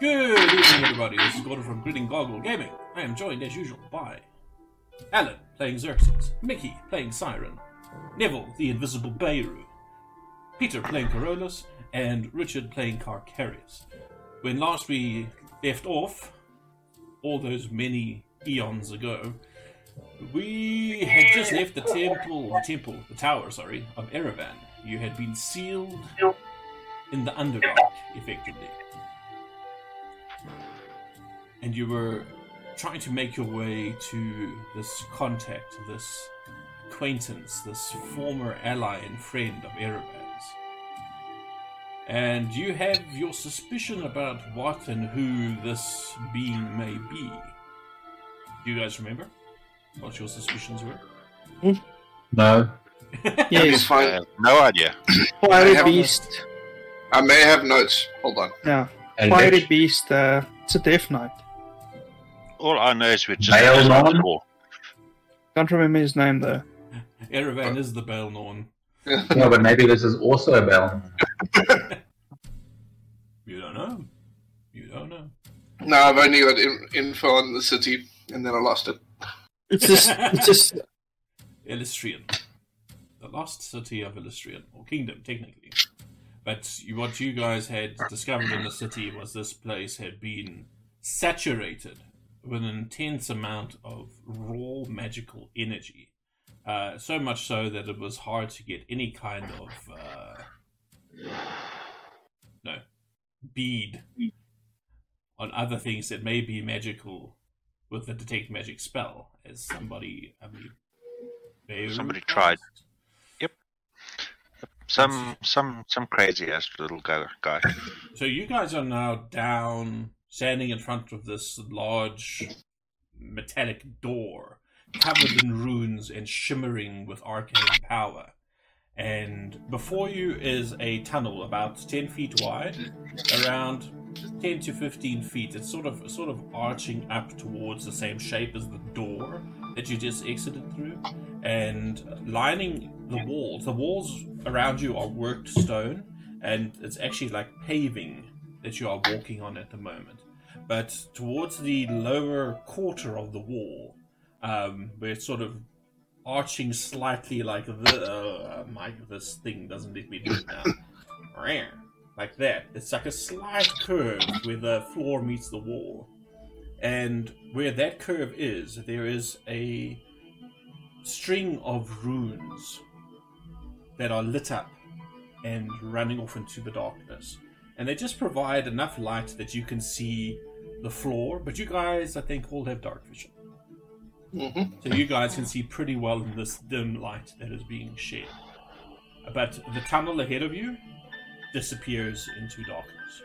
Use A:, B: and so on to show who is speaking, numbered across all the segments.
A: Good evening, everybody. This is Gordon from Grinning Goggle Gaming. I am joined, as usual, by Alan playing Xerxes, Mickey playing Siren, Neville the Invisible Beirut, Peter playing Carolus, and Richard playing Carcarius. When last we left off, all those many eons ago, we had just left the temple, the temple, the tower, sorry, of Erevan. You had been sealed in the Underdark, effectively. And you were trying to make your way to this contact, this acquaintance, this former ally and friend of Erevan's. And you have your suspicion about what and who this being may be. Do you guys remember what your suspicions were?
B: No.
C: That'd
D: Yes,
C: fine.
E: Uh, no idea.
D: fiery beast.
C: I may have notes. Hold on.
D: Yeah, fiery beast. Uh, it's a death knight.
E: All I know is we just
B: Baelnorn?
E: war.
D: Can't remember his name though.
A: Erevan is the Baelnorn.
B: Yeah, but maybe this is also a bell.
A: You don't know. You don't know.
C: No, I've only got in- info on the city, and then I lost it.
D: It's just, it's just.
A: Illustrian. The lost city of Illustrian, or kingdom, technically. But you, what you guys had discovered in the city was this place had been saturated with an intense amount of raw magical energy. Uh, so much so that it was hard to get any kind of uh, no bead on other things that may be magical with the detect magic spell. As somebody, I Beirut
E: Somebody tried.
A: Yep.
E: Some some some crazy ass little guy.
A: So you guys are now down, standing in front of this large metallic door, covered in runes and shimmering with arcane power. And before you is a tunnel about ten feet wide, around ten to fifteen feet. It's sort of sort of arching up towards the same shape as the door that you just exited through, and lining the walls. The walls around you are worked stone, and it's actually like paving that you are walking on at the moment. But towards the lower quarter of the wall, um, where it's sort of arching slightly like the uh, my this thing doesn't let me do it now. like that. It's like a slight curve where the floor meets the wall. And where that curve is, there is a string of runes that are lit up and running off into the darkness. And they just provide enough light that you can see the floor, but you guys, I think, all have dark vision.
C: hmm
A: So you guys can see pretty well in this dim light that is being shed. But the tunnel ahead of you disappears into darkness.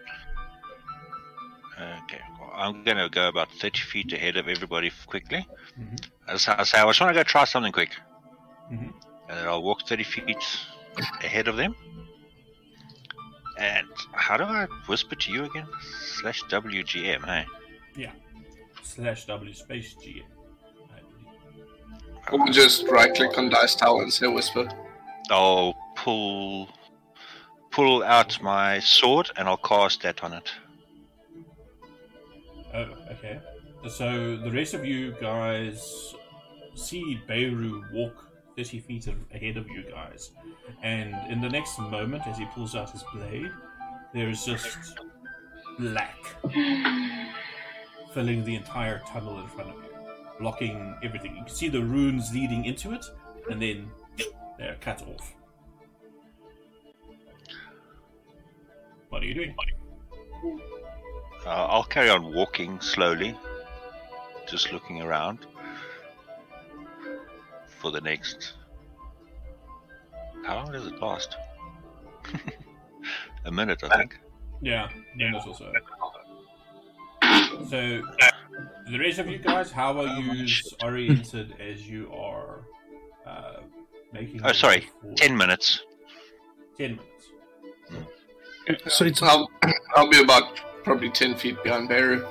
E: Okay, well, I'm gonna go about thirty feet ahead of everybody quickly.
A: Mhm.
E: As I say, I just want to go try something quick,
A: Mhm.
E: and then I'll walk thirty feet ahead of them. And how do I whisper to you again? Slash WGM, hey. Yeah.
A: Slash W space G. I believe.
C: Or just right click on Dice Tower and say whisper.
E: I'll pull pull out my sword and I'll cast that on it.
A: Oh, okay. So the rest of you guys see Beirut walk 30 feet ahead of you guys. And in the next moment, as he pulls out his blade, there's just black filling the entire tunnel in front of you, blocking everything. You can see the runes leading into it, and then they're cut off. What are you doing?
E: Uh, I'll carry on walking slowly, just looking around for the next. How long does it last? A minute, I think.
A: Yeah, minute or so. So, the rest of you guys, how are you oriented as you are uh, making?
E: Oh, sorry,
A: forward?
E: Ten minutes.
A: Ten minutes.
D: So it's
C: I'll, I'll be about probably 10 feet behind Beirut.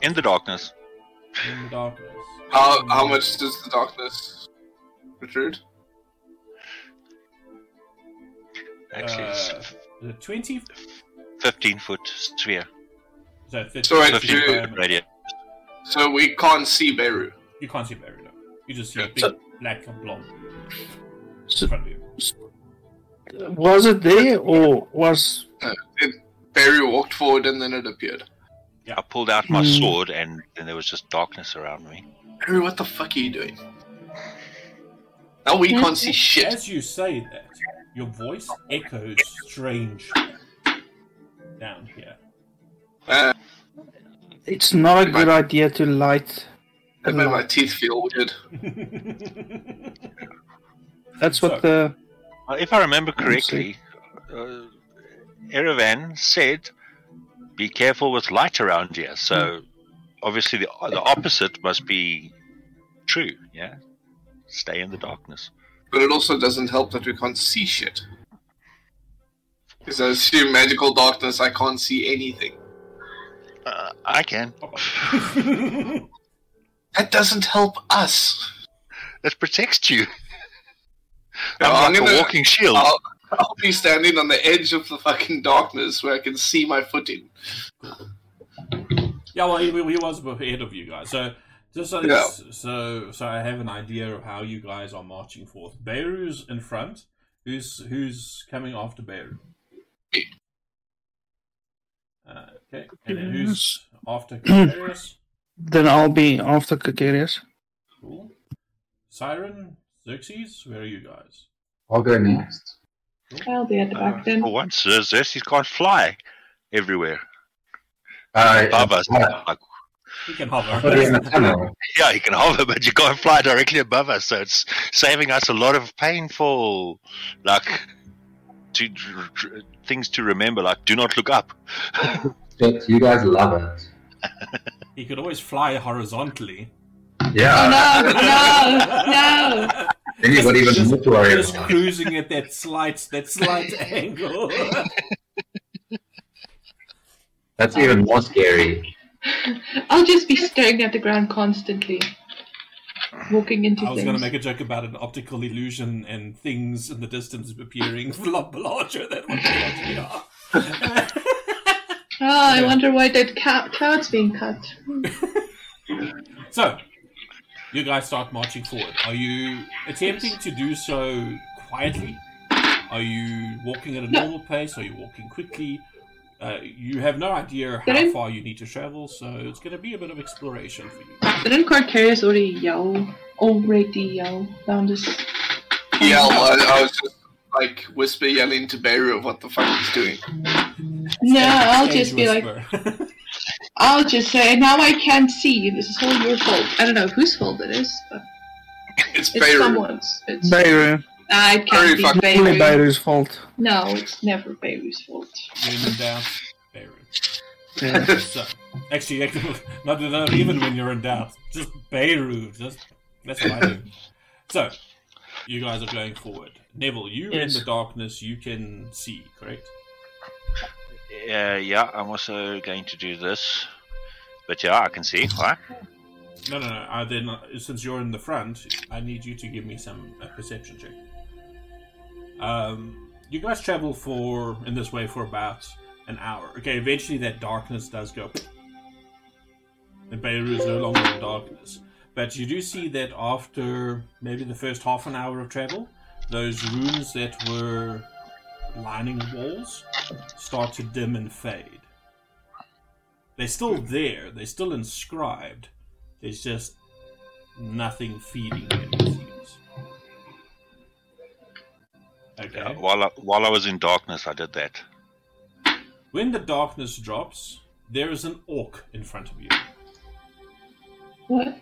E: In the darkness.
A: In the darkness.
C: How, how much does the darkness protrude?
E: Actually, it's
A: Uh, The twenty.
E: 15 foot sphere.
A: So, 50,
C: So wait,
A: 50
C: you-
A: diameter.
E: radius.
C: So we can't see Beru.
A: You can't see Barry though. You just see a
C: Yeah.
A: big
D: So-
A: black blob
D: So,
A: in front of you.
D: was it there or was
C: Beru walked forward and then it appeared.
E: I pulled out my
D: Hmm.
E: sword, and then there was just darkness around me.
C: Beru, what the fuck are you doing? Now we can't see shit.
A: As you say that, your voice echoes strange down here.
C: Uh,
D: it's not a good idea to light a
C: it made my teeth feel weird.
D: That's what
A: So-
D: the
E: If I remember correctly, uh, Erevan said, "Be careful with light around here." So, obviously, the the opposite must be true. Yeah, stay in the darkness.
C: But it also doesn't help that we can't see shit. Because I assume magical darkness, I can't see anything.
E: Uh, I can.
C: That doesn't help us.
E: It protects you.
C: No,
E: I'm
C: I'm
E: like
C: gonna-
E: a walking shield.
C: I'll, I'll be standing on the edge of the fucking darkness where I can see my footing.
A: Yeah, well, he, he was ahead of you guys. So, just so,
C: Yeah.
A: so, so I have an idea of how you guys are marching forth. Beiru's in front. Who's who's coming after Beiru?
C: Me.
A: Uh, okay, and then who's after Carius?
D: then I'll be after Carcarius.
A: Cool. Siren, Xerxes, where are you guys?
B: I'll go next.
F: I'll be at the
E: Uh,
F: back then.
E: for once, uh, Xerxes can't fly everywhere.
B: Uh,
E: Above us,
B: uh,
E: like,
A: You can
B: I'll put it in the
A: hover.
B: tunnel.
E: yeah, he can hover, but you can't fly directly above us. So it's saving us a lot of painful, like, to things to remember. Like, do not look up.
B: But you guys love it.
A: he could always fly horizontally.
B: Yeah.
F: Oh no, no, no!
B: Then you've got even more to worry
A: Just
B: about.
A: cruising at that slight that slight angle.
B: That's even more scary.
F: I'll just be staring at the ground constantly, walking into
A: I was going to make a joke about an optical illusion and things in the distance appearing a lot larger than what they actually are.
F: Ah, I wonder why that ca- cloud's being cut.
A: so, you guys start marching forward. Are you attempting to do so quietly? Are you walking at a
F: No.
A: normal pace? Are you walking quickly? Uh, you have no idea how
F: Didn't-
A: far you need to travel, so it's going to be a bit of exploration for you.
F: Didn't Carcarius already yell? Already yell down this.
C: Yeah, I, I was just like whisper yelling to Beru of what the fuck he's doing.
F: No, I'll just be like. I'll just say, now I can't see. This is all your fault. I don't know whose fault it is, but
C: It's
F: it's
C: Beru.
F: someone's. It's,
D: Beiru.
F: Ah, it can't be
C: fucking-
D: Only
F: Beirut.
D: Beiru's fault.
F: No, it's never Beirut's fault.
A: when in doubt, Beirut.
D: Yeah.
A: So, actually, actually, not, not even when you're in doubt, just Beirut. Just that's what I do. So, you guys are going forward. Neville, you
D: Yes.
A: in the darkness, you can see, correct?
E: Uh, yeah, I'm also going to do this. But yeah, I can see. Right?
A: No, no, no. I then, uh, since you're in the front, I need you to give me some a perception check. Um, you guys travel for in this way for about an hour. Okay, eventually that darkness does go, and Beirut is no longer in darkness. But you do see that after maybe the first half an hour of travel, those runes that were lining the walls start to dim and fade. They're still there. They're still inscribed. There's just nothing feeding it Okay.
E: Yeah, while I, while I was in darkness, I did that.
A: When the darkness drops, there is an orc in front of you,
F: What?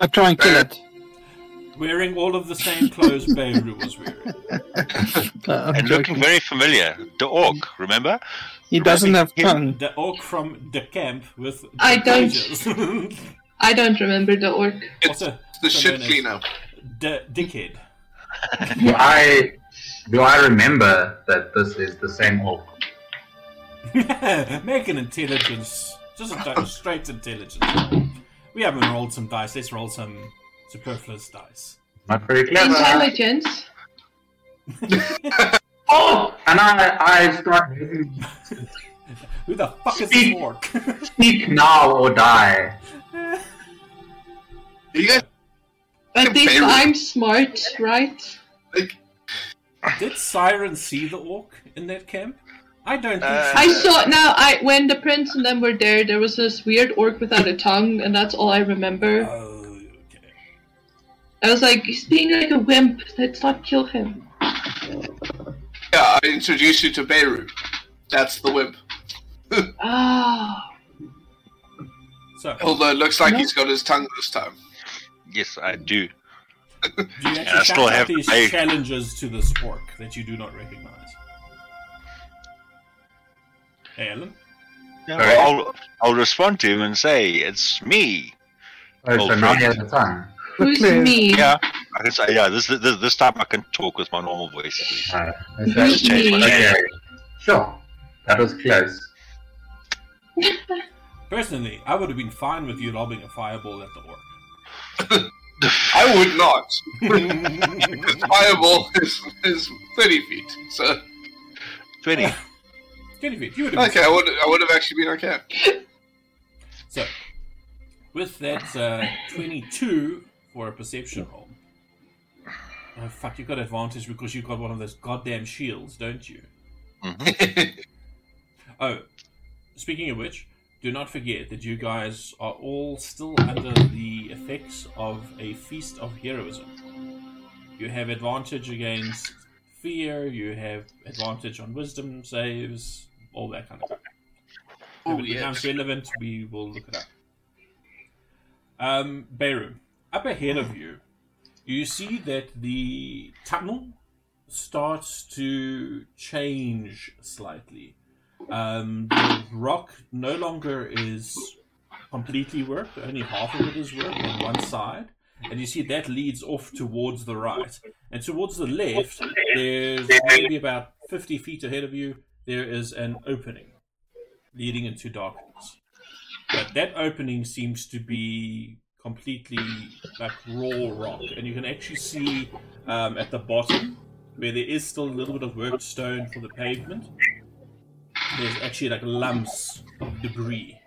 D: I try and kill it.
A: wearing all of the same clothes Beirut was wearing.
D: Uh, I'm
E: and looking very familiar. The orc, remember?
D: He doesn't have
A: Him-
D: tongue.
A: The orc from the camp with the
F: I don't- I don't remember the orc.
C: It's
A: also,
C: the shit
A: known as
C: cleaner.
A: D- dickhead.
B: Do I do I remember that this is the same orc?
A: Make an intelligence. Just a di- straight intelligence. We haven't rolled some dice. Let's roll some superfluous dice.
B: Not very clever.
F: Intelligence.
B: Oh, and I I start.
A: Who the fuck is this
B: Speak.
A: orc?
B: Speak now or die.
C: You guys
F: But they
C: Very-
F: I'm smart, right?
C: like
A: Did Siren see the orc in that camp? I don't think
E: Uh,
A: she
F: I
A: did.
F: saw now. I when the prince and them were there, there was this weird orc without a tongue, and that's all I remember.
A: Oh, okay.
F: I was like, he's being like a wimp. Let's not kill him.
C: yeah, I introduced you to Beirut. That's the wimp.
F: Ah,
A: So,
C: Although it looks like he's got his tongue this time.
E: Yes, I do.
A: Do you actually
E: I still
A: shout
E: have-
A: these
E: I-
A: challenges to this orc that you do not recognize? Hey, Alan.
E: Yeah,
B: Alright.
E: I'll, I'll respond to him and say, it's me.
B: Oh, so now
E: friend.
B: he has
F: who's me?
E: Yeah, I can say, yeah, this, this, this time I can talk with my normal voice.
B: Uh,
F: Who's
B: okay.
F: me?
B: okay. Sure. That was close.
A: Personally, I would have been fine with you lobbing a fireball at the orc.
C: I would not. Because fireball is, is 30 feet. So,
E: 20.
A: 20 feet. You would have
C: okay, I would, I would have actually been okay.
A: So, with that uh, 22 for a perception roll. Oh, fuck, you've got advantage because you've got one of those goddamn shields, don't you?
E: Mhm.
A: Oh, speaking of which, do not forget that you guys are all still under the effects of a feast of heroism. You have advantage against fear, you have advantage on wisdom saves, all that kind of stuff. If
C: Oh,
A: it becomes relevant, we will look it up. Um, Beru, up ahead of you, you see that the tunnel starts to change slightly. Um, the rock no longer is completely worked, only half of it is worked on one side. And you see that leads off towards the right. And towards the left, there's maybe about 50 feet ahead of you, there is an opening leading into darkness. But that opening seems to be completely like raw rock. And you can actually see um, at the bottom, where there is still a little bit of worked stone for the pavement, there's actually like lumps of debris.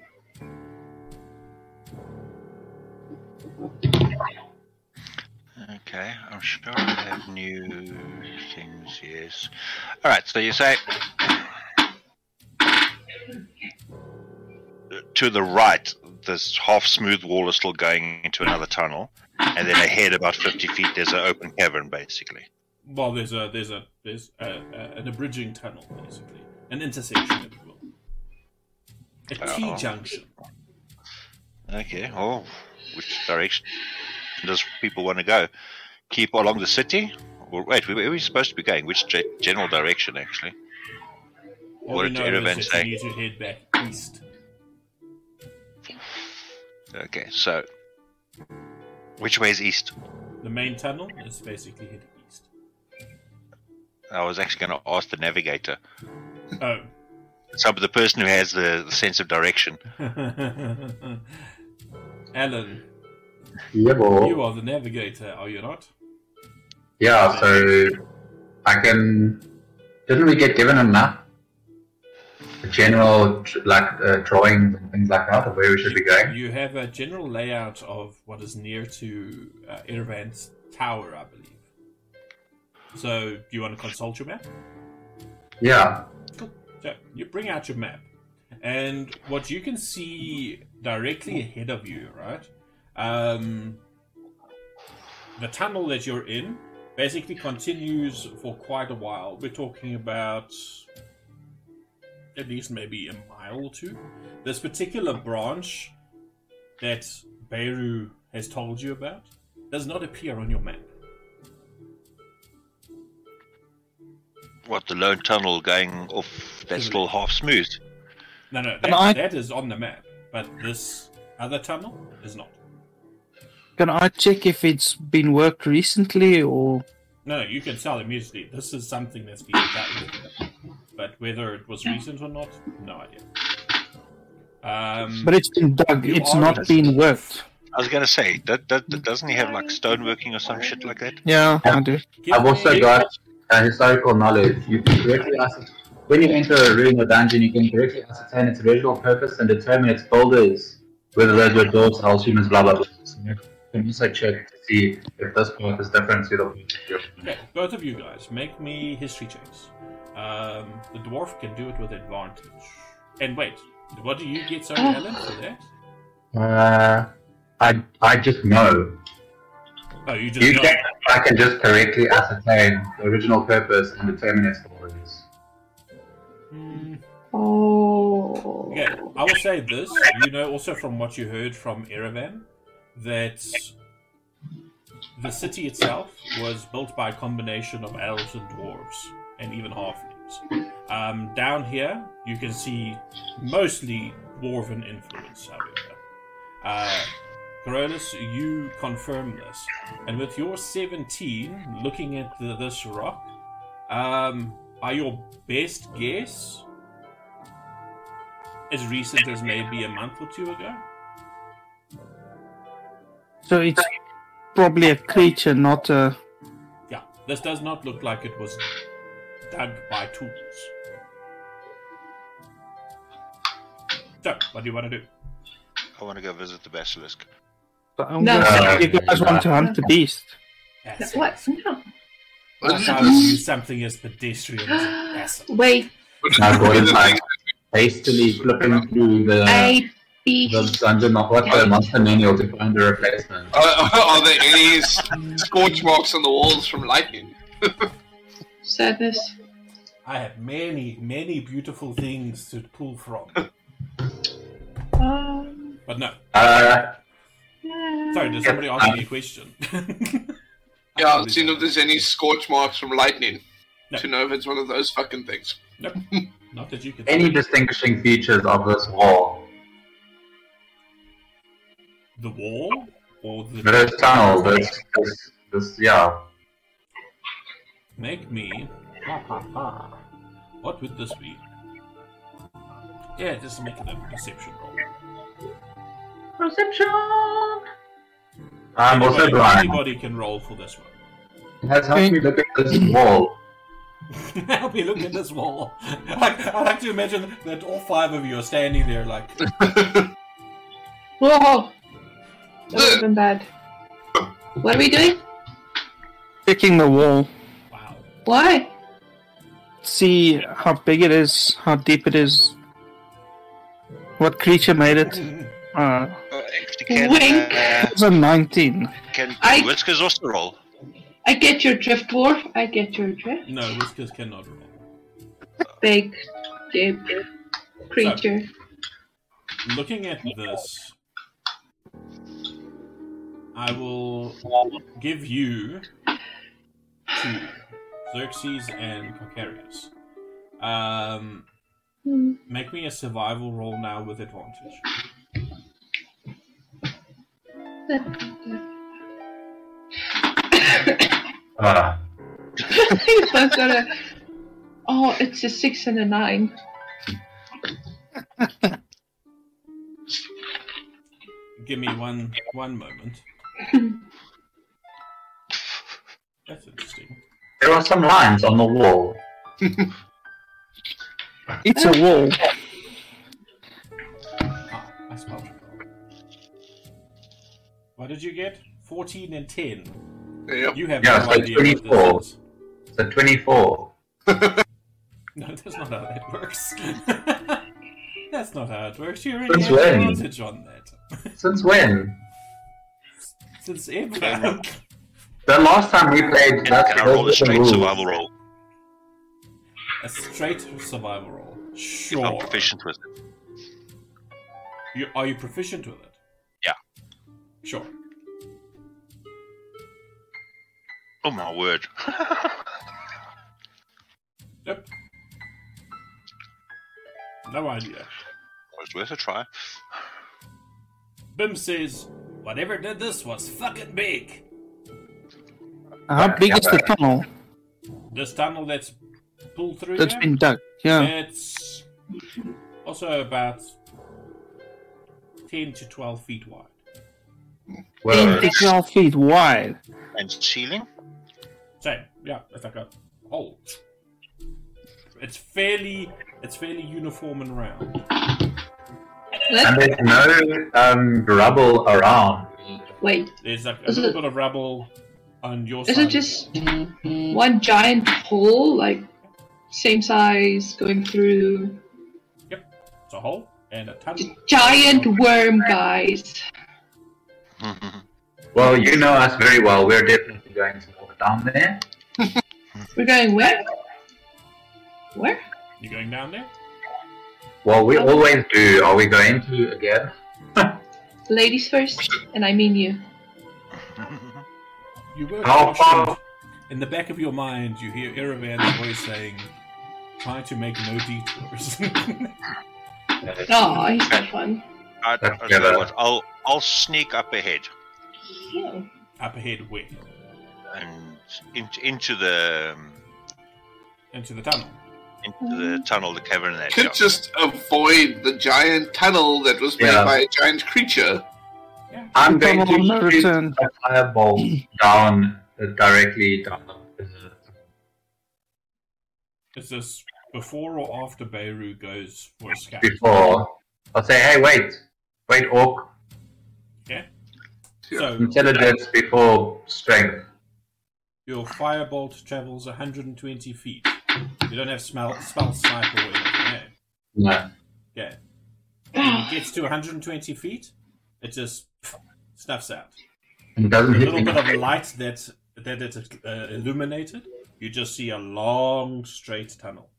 E: Okay, I'm sure I have new things, yes. Alright, so you say to the right, this half smooth wall is still going into another tunnel, and then ahead about 50 feet, there's an open cavern basically.
A: Well, there's a there's a there's a, a, an abridging tunnel basically, an intersection, if you will, a uh, T
E: Oh.
A: junction.
E: Okay, oh, which direction does people want to go? Keep along the city? Or wait, where are we supposed to be going? Which ge- general direction actually?
A: All
E: What did
A: know
E: Erevan
A: is
E: say?
A: you need to head back east.
E: Okay, so which way is east?
A: The main tunnel is basically heading east.
E: I was actually going to ask the navigator,
A: Oh.
E: some of the person who has the, the sense of direction.
A: Alan,
B: Yeah, boy.
A: you are the navigator, are you not?
B: Yeah, so I can. Didn't we get given a map? A general, like, uh, drawings and things like that of where we should be going?
A: You have a general layout of what is near to uh, Erevan's tower, I believe. So, do you want to consult your map?
B: Yeah.
A: So, you bring out your map, and what you can see directly ahead of you, right? Um, the tunnel that you're in basically continues for quite a while. We're talking about at least maybe a mile or two. This particular branch that Beirut has told you about does not appear on your map.
E: What, the lone tunnel going off that's still half smooth?
A: No, no, that,
D: I-
A: that is on the map, but this other tunnel is not.
D: Can I check if it's been worked recently or?
A: No, no, you can tell immediately. This is something that's been done. But whether it was recent or not, no idea. Um,
D: But it's been dug. It's not
A: in-
D: been worked.
E: I was going to say, that, that, that- doesn't he have like stoneworking or some shit like that?
D: Yeah, I do.
B: I've also got uh, historical knowledge. You correctly ask when you enter a room or dungeon, you can correctly ascertain its original purpose and determine its builders, whether those were dwarves, elves, humans, blah blah blah. So you can also check to see if this part is different to the
A: Okay, both of you guys, make me history checks. Um, the dwarf can do it with advantage. And wait, what do you get, sorry. Helen, for that?
B: Uh, I I just know.
A: Oh, you just
B: You
A: know.
B: can I can just correctly ascertain the original purpose and determine its builders.
F: Oh.
A: Okay, I will say this. You know also from what you heard from Erevan that the city itself was built by a combination of elves and dwarves and even halflings. Um, down here, you can see mostly dwarven influence, however. Uh, you confirm this. And with your 17, looking at the, this rock, um, are your best guess as recent as maybe a month or two ago?
D: So it's probably a creature, not a.
A: Yeah, this does not look like it was dug by tools. So, what do you want to do?
E: I want to go visit the basilisk.
D: I'm
F: No.
D: gonna- you guys want to hunt the beast?
F: No,
A: Acid.
F: What? No.
A: That's how you use something as pedestrian as acid.
F: Wait,
B: Now Gordon's like hastily flipping through the
F: I
B: the dungeon of what the monster manual to find the replacement.
C: Are, are there any scorch marks on the walls from lightning?
F: Sadness.
A: I have many, many beautiful things to pull from.
F: Um,
A: But no.
B: Uh,
A: Sorry, did somebody ask me a question?
C: Yeah, seeing if there's any scorch marks from lightning.
A: No.
C: To know if it's one of those fucking things.
A: Nope. Not that you can
B: any
A: see.
B: distinguishing features of this wall?
A: The wall? Or the
B: This tunnel, this, this, this, yeah.
A: Make me. What would this be? Yeah, just make it a perception roll.
B: Perception! I'm also
A: Anybody,
B: blind.
A: anybody can roll for this one.
B: Let's help me look at this wall.
A: Help me look at this wall. I, I like to imagine that all five of you are standing there like,
F: whoa! That would have been bad. What are we doing?
D: Checking the wall.
A: wow.
F: Why?
D: See how big it is, how deep it is. What creature made it? Uh,
E: Uh, actually, can,
F: Wink.
E: uh,
D: it's a 19.
E: can
F: I-
E: Whiskers also roll?
F: I get your drift, dwarf. I get your drift.
A: No, Whiskers cannot roll.
F: Big, deep creature.
A: Looking at this, I will give you two Xerxes and Carcarius. Um,
F: Hmm.
A: make me a survival roll now with advantage.
B: Ah,
F: I've got a. Oh, it's a six and a nine.
A: Give me one one moment. That's interesting.
B: there are some lines on the wall.
D: It's a wall.
A: Ah, I spelled it wrong. What did you get? 14 and 10.
C: Yep.
A: You have
B: Yeah,
A: no
B: so
A: idea what
B: 24.
A: this is.
B: So 24.
A: No, that's not how that works. that's not how it works. You already
B: Since
A: have
B: when?
A: advantage on that.
B: Since when?
A: Since ever.
B: The last time we played, that's
E: Can I
B: those
E: roll a straight
B: rules.
E: survival roll?
A: A straight survival roll.
E: If I'm
A: Sure.
E: proficient with it.
A: You, are you proficient with it?
E: Yeah.
A: Sure.
E: Oh my word.
A: Yep. No idea.
E: was worth a try.
A: Bim says, whatever did this was fucking big.
D: Uh, how big is the tunnel
A: This tunnel that's pulled through
D: that's
A: here,
D: been dug? Yeah.
A: it's also about 10 to 12 feet wide.
B: Well,
D: 10 to 12 feet wide.
E: And ceiling?
A: Same, yeah, it's like a hole. it's fairly it's fairly uniform and round.
B: And there's no um, rubble around.
F: wait.
A: There's like a
F: Is
A: little
F: it-
A: bit of rubble on your
F: Is
A: side.
F: it just one giant hole, like same size, going through? Yep.
A: It's a hole and a tunnel.
F: Giant worm, guys.
B: Well, you know us very well. We're definitely going to walk down there.
F: We're going where? Where?
A: You going down there?
B: Well, we always do. Are we going to again?
F: Ladies first, and I mean you.
A: You were
B: How
A: cautioned.
B: far?
A: In the back of your mind, you hear Erevan's voice saying, "Try to make no detours."
F: Oh, he's not fun.
E: I, I
B: That's
E: tell you
B: better.
E: what, I'll I'll sneak up ahead
F: Yeah.
A: Up ahead, where?
E: And in, into the um,
A: Into the tunnel.
E: into the tunnel, the cavern that.
C: Could just avoid the giant tunnel that was made
B: Yeah.
C: by a giant creature.
B: I'm going
D: Come on,
B: to shoot
D: return.
B: a fireball down uh, directly down the.
A: Is this before or after Beirut goes for a scout?
B: before. I'll say, hey, wait, wait, orc.
A: So
B: Intelligence before strength.
A: Your firebolt travels 120 feet. You don't have smell, spell sniper or anything, eh?
B: No.
A: Okay. When it gets to 120 feet, it just snuffs out.
B: It doesn't
A: a little
B: me.
A: bit of light that that it's uh, illuminated. You just see a long straight tunnel.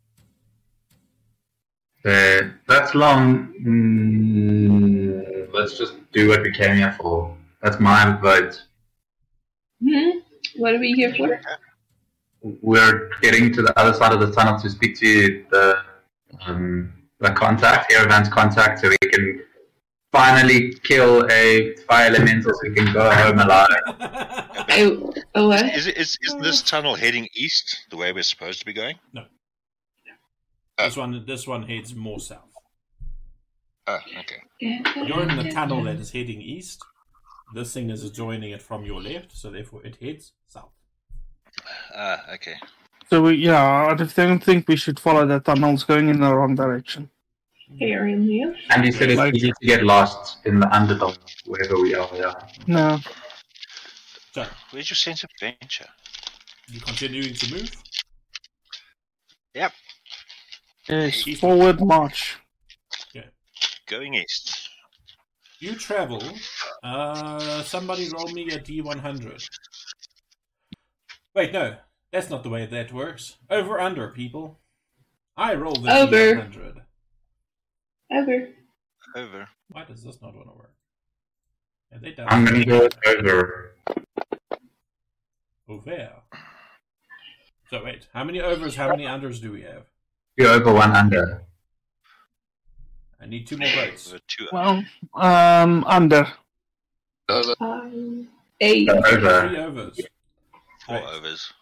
B: Uh, that's long. Mm, let's just do what we came here for. That's my vote.
F: Hmm? What are we here for?
B: We're getting to the other side of the tunnel to speak to the um, the contact, Erevan's contact, so we can finally kill a fire elemental so we can go home alive.
F: Oh, oh what?
E: Is, it, is, is this tunnel heading east the way we're supposed to be going? No.
A: This one, this one heads more south.
E: Oh, okay.
A: You're in the tunnel that is heading east. This thing is joining it from your left, so therefore it heads south.
E: Ah, okay.
D: So we, yeah, I don't think we should follow the tunnels going in the wrong direction.
F: Aaron here.
B: And he said it's
D: Like-
B: easy to get lost in the Underdark, wherever we are. Yeah.
D: No,
A: So
E: Where's your sense of adventure?
A: you continuing to move. Yep.
D: Yes, forward march. Yeah.
E: Going east.
A: You travel. Uh, somebody roll me a D100. Wait, no, that's not the way that works. Over under, people. I roll the
F: Over.
A: D100.
F: Ever.
E: Over.
A: Why does this not want to work? Have they done
B: I'm gonna go over.
A: over? So wait, how many overs? How many unders do we have?
B: Go over one under.
A: I need two more votes.
E: Two.
D: Well, um, under.
F: Um, eight.
B: Over.
A: Three overs.
E: Four
A: Right.
E: overs.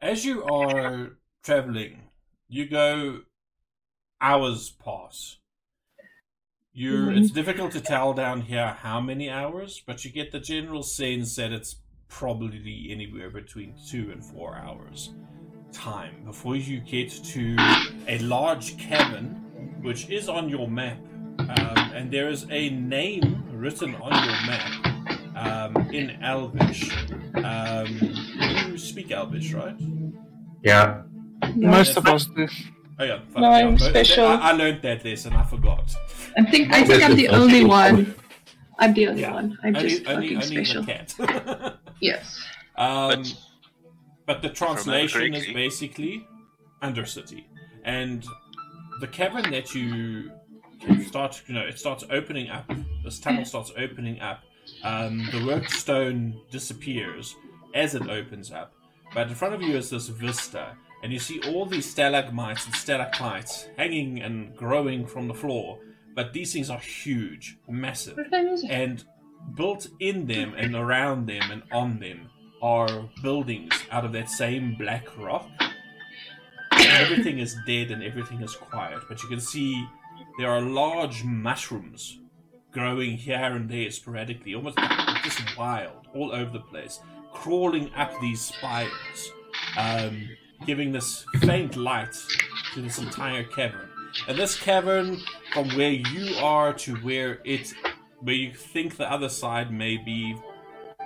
A: As you are traveling, you go hours pass. You
F: Mhm.
A: it's difficult to tell down here how many hours, but you get the general sense that it's probably anywhere between two and four hours time before you get to a large cabin which is on your map. Um, and there is a name written on your map um, in Elvish. Um, you speak Elvish, right?
B: Yeah.
D: Most of us do.
A: Oh yeah, fuck,
F: No,
A: yeah,
F: I'm special.
A: I, I learned that lesson. I forgot.
F: I think I think I'm the only one. I'm the only
A: Yeah.
F: one. I'm
A: only,
F: just
A: only,
F: fucking
A: only
F: special.
A: the cat.
F: Yes.
A: um,
E: But-
A: but the
E: if I remember
A: translation is basically Undercity, and the cavern that you start, you know, it starts opening up. This tunnel starts opening up. Um, the worked stone disappears as it opens up, but in front of you is this vista, and you see all these stalagmites and stalactites hanging and growing from the floor. But these things are huge, massive
F: What time is it?
A: and built in them and around them and on them are buildings out of that same black rock. everything is dead and everything is quiet, but you can see there are large mushrooms growing here and there sporadically, almost just wild, all over the place, crawling up these spires. Um, giving this faint light to this entire cavern. And this cavern, from where you are to where it, where you think the other side may be,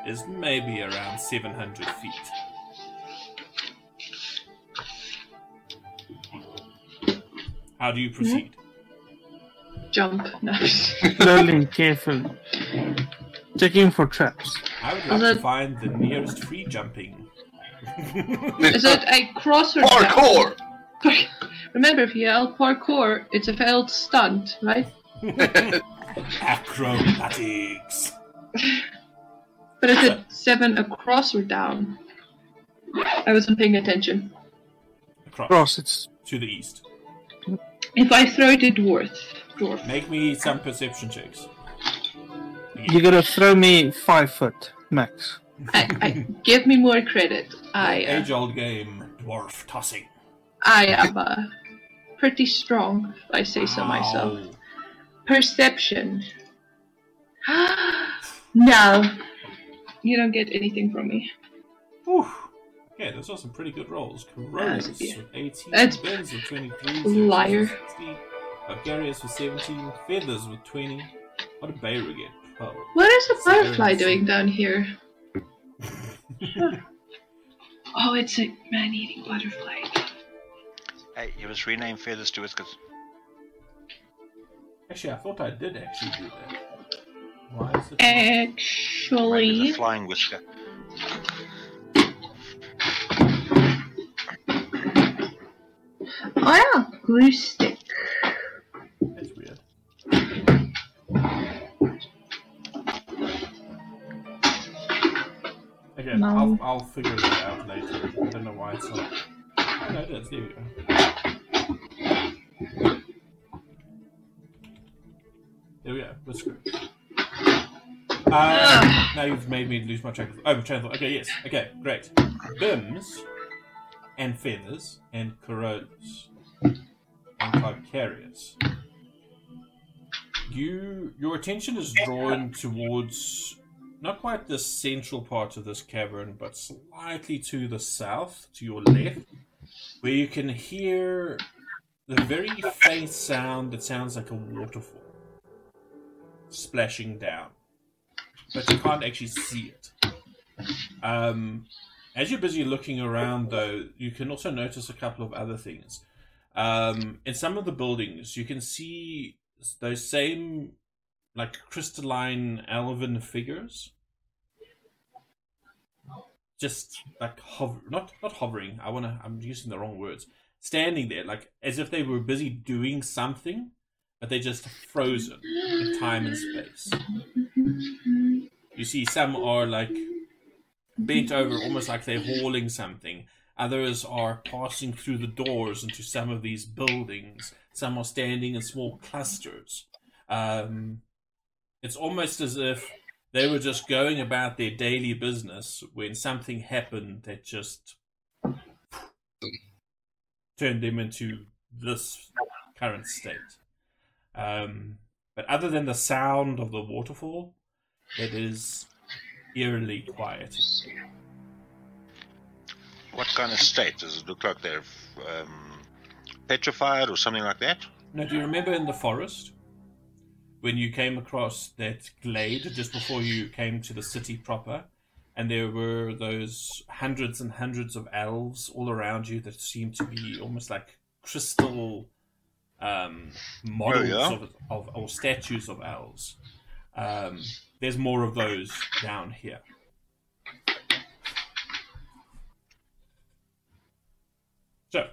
A: is maybe around 700 feet. How do you proceed?
F: Jump. No.
D: Slowly, carefully. Checking for traps.
A: I would
F: Is
A: like to
F: it-
A: find the nearest free jumping.
F: Is it a cross or down?
C: Parkour!
F: Remember, if you yell parkour, it's a failed stunt, right?
A: Acrobatics.
F: But is it seven across or down? I wasn't paying attention.
A: Across.
D: Cross, it's
A: To the east.
F: If I throw it at dwarf, dwarf.
A: Make me some perception checks.
D: you gotta throw me five foot max.
F: I, I, give me more credit. I, uh,
A: Age old game, dwarf tossing.
F: I am uh, pretty strong, if I say so myself.
A: Ow.
F: Perception. no, you don't get anything from me.
A: Whew. Yeah, those are some pretty good rolls. Corollas
F: That's- yeah.
A: with 18,
F: That's-
A: Benz with 23,
F: Liar.
A: 60, Bulgarius with 17, Feathers with 20. What did Bayra get? 12.
F: What is a butterfly doing down here? Oh, it's a man-eating butterfly.
E: Hey, you must rename feathers to whiskers.
A: Actually, I thought I did actually do that. Why is it?
E: Maybe
F: Actually,
E: the flying whisker.
F: oh yeah, glue
A: I'll, I'll figure it out later. I don't know why it's not. Oh, no, it is. There we go. There we go. Whisker. Uh, now you've made me lose my track of oh, train of thought. Okay, yes. Okay, great. Bims and feathers and corollas and Carcarius. You your attention is drawn towards not quite the central part of this cavern, but slightly to the south, to your left, where you can hear the very faint sound that sounds like a waterfall splashing down. But you can't actually see it. Um, as you're busy looking around, though, you can also notice a couple of other things. Um, in some of the buildings, you can see those same, like crystalline elven figures, just like hover, not not hovering. I wanna. I'm using the wrong words. Standing there, like as if they were busy doing something, but they're just frozen in time and space. You see, some are like bent over, almost like they're hauling something. Others are passing through the doors into some of these buildings. Some are standing in small clusters. Um, it's almost as if they were just going about their daily business when something happened that just turned them into this current state. Um, but other than the sound of the waterfall, it is eerily quiet.
E: What kind of state? Does it look like they're um, petrified or something like that?
A: Now, do you remember in the forest when you came across that glade just before you came to the city proper? And there were those hundreds and hundreds of elves all around you that seemed to be almost like crystal um, models
E: yeah.
A: of, of or statues of elves. Um, there's more of those down here. So,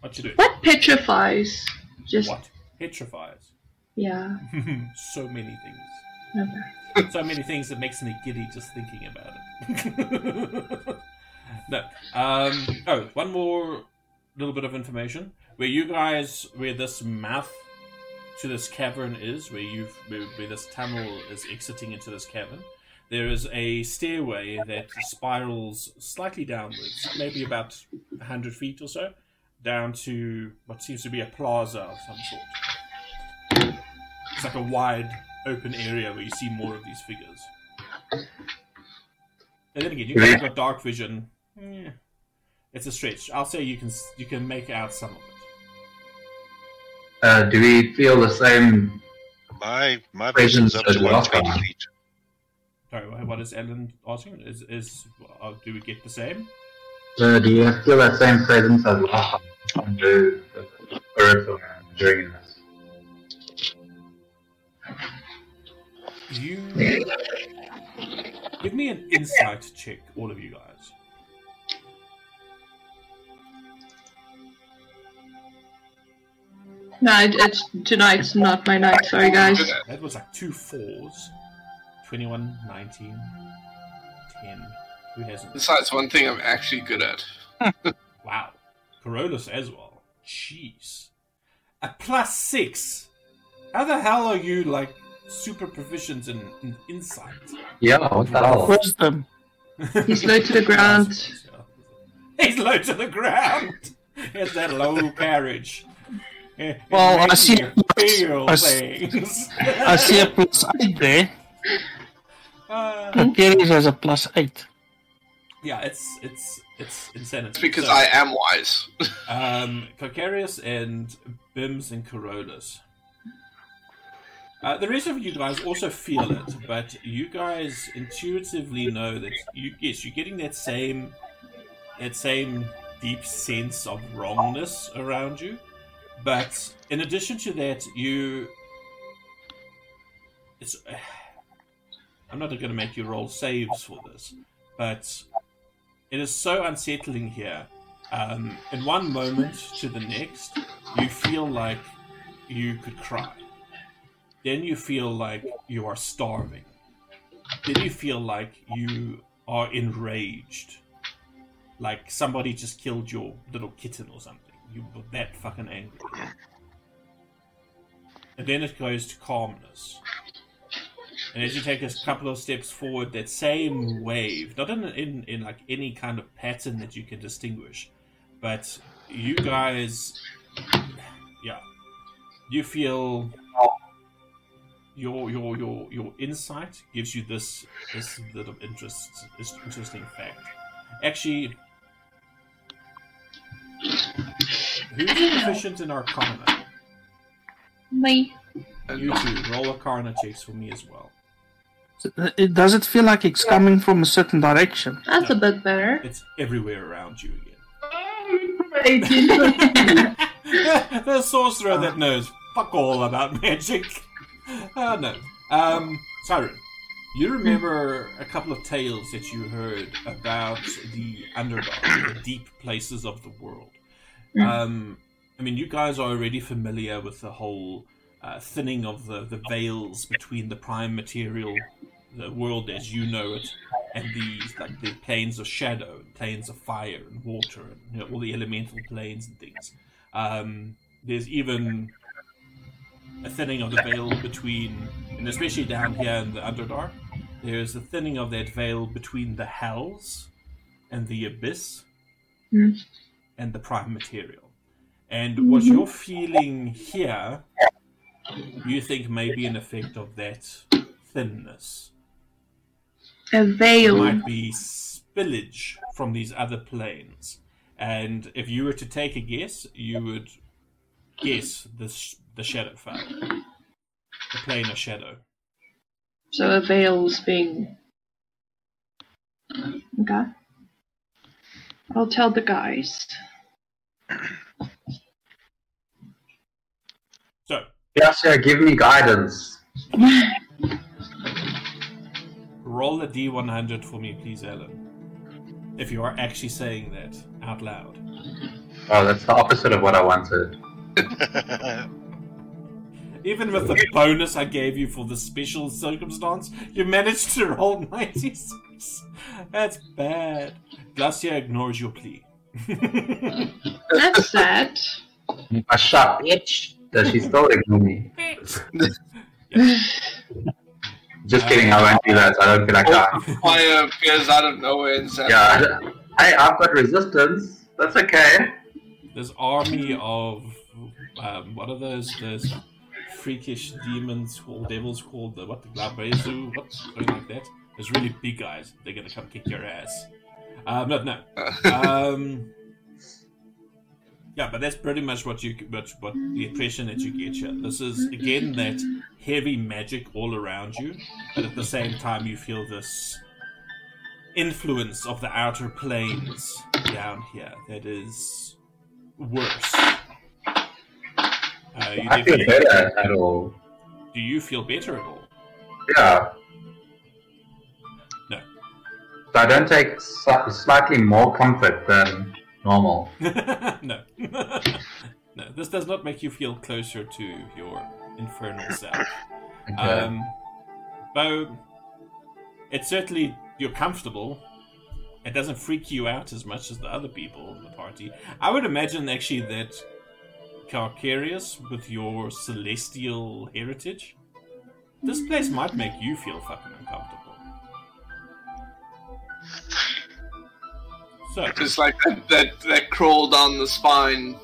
A: what you doing?
F: What petrifies? Just
A: What petrifies?
F: Yeah.
A: so many things.
F: Okay.
A: So many things that makes me giddy just thinking about it. no. Um, oh, one more little bit of information. Where you guys, where this mouth to this cavern is, where you've, where, where this tunnel is exiting into this cavern, there is a stairway that spirals slightly downwards, maybe about 100 feet or so, down to what seems to be a plaza of some sort. It's like a wide open area where you see more of these figures. And then again, you guys got dark vision. Eh. It's a stretch. I'll say you can you can make out some of it.
B: Uh, do we feel the same?
E: My my
B: Presence
E: vision's up to
B: as well.
E: 120 feet.
A: Sorry, what is Ellen asking? Is is uh, do we get the same?
B: Uh, do you feel that same presence as last time on the, the during this?
A: You give me an insight check, all of you guys.
F: No, it, it's tonight's not my night. Sorry, guys.
A: That was like two fours. 21, 19, 10. Who hasn't?
C: Besides, one thing I'm actually good at.
A: Wow. Corollas as well. Jeez. A plus six. How the hell are you like super proficient in, in insight?
B: Yeah, what the hell?
D: Wisdom.
F: He's low to the ground.
A: He's low to the ground. It's that low carriage. It- it
D: Well, I see-
A: you Feel
D: I s-
A: things.
D: I see a plus 8 there.
A: Uh,
D: Gary has a plus 8.
A: yeah, it's it's it's insanity.
C: It's because
A: So-
C: I am wise.
A: Um, Carcarius and Bims and Corollas. Uh, the rest of you guys also feel it, but you guys intuitively know that you yes, you're getting that same that same deep sense of wrongness around you. But in addition to that, you it's I'm not going to make you roll saves for this, but it is so unsettling here um, in one moment to the next, you feel like you could cry. Then you feel like you are starving. Then you feel like you are enraged. Like somebody just killed your little kitten or something. You were that fucking angry. And then it goes to calmness. And as you take a couple of steps forward, that same wave, not in, in, in like any kind of pattern that you can distinguish, but you guys, yeah, you feel your your your your insight gives you this this bit of interest, this interesting fact. Actually, who's proficient in Arcana?
F: Me.
A: You two roll a Arcana checks for me as well.
D: Uh, it, does it feel like it's coming from a certain direction?
F: That's a bit better.
A: It's everywhere around you again.
F: 18.
A: the sorcerer that knows fuck all about magic. Uh, no. Um, Siren, you remember a couple of tales that you heard about the underdark, the deep places of the world.
F: Mm.
A: Um, I mean, you guys are already familiar with the whole uh, thinning of the, the veils between the prime material, the world as you know it, and these like the planes of shadow, and planes of fire and water, and you know, all the elemental planes and things. Um, there's even a thinning of the veil between, and especially down here in the Underdark, there's a thinning of that veil between the hells and the abyss
F: Mm.
A: and the prime material. And what you're feeling here, you think may be an effect of that thinness.
F: A veil.
A: might be spillage from these other planes. And if you were to take a guess, you would guess the sh- the Shadowfell, the plane of shadow.
F: So a veil's being. Uh, okay. I'll tell the guys.
A: So
B: Yes, yeah, give me guidance.
A: roll a d100 for me, please, Ellen. If you are actually saying that out loud.
B: Oh, that's the opposite of what I wanted.
A: Even with the bonus I gave you for the special circumstance, you managed to roll 96. That's bad. Glacia ignores your plea.
F: That's sad.
B: A sharp bitch. Does she still ignore me? Just kidding, I won't do that. I don't feel like that.
C: Fire appears out of nowhere and says,
B: Yeah. I- Hey, I've got resistance. That's okay.
A: this army of um, what are those those freakish demons called devils called the what the Glabrezu what something like that. There's really big guys. They're gonna come kick your ass. Um, no, no. Um, Yeah, but that's pretty much what you what, what the impression that you get here. This is again that heavy magic all around you, but at the same time you feel this influence of the outer planes down here that is worse. Uh, you
B: I feel better at all.
A: Do you feel better at all?
B: Yeah.
A: No.
B: So I don't take sli- slightly more comfort than normal.
A: no. no, this does not make you feel closer to your infernal self.
B: Okay.
A: Um, Bo, it's certainly you're comfortable. It doesn't freak you out as much as the other people in the party. I would imagine actually that Carcarius, with your celestial heritage, this place might make you feel fucking uncomfortable. So,
C: It's like that, that, that crawl down the spine.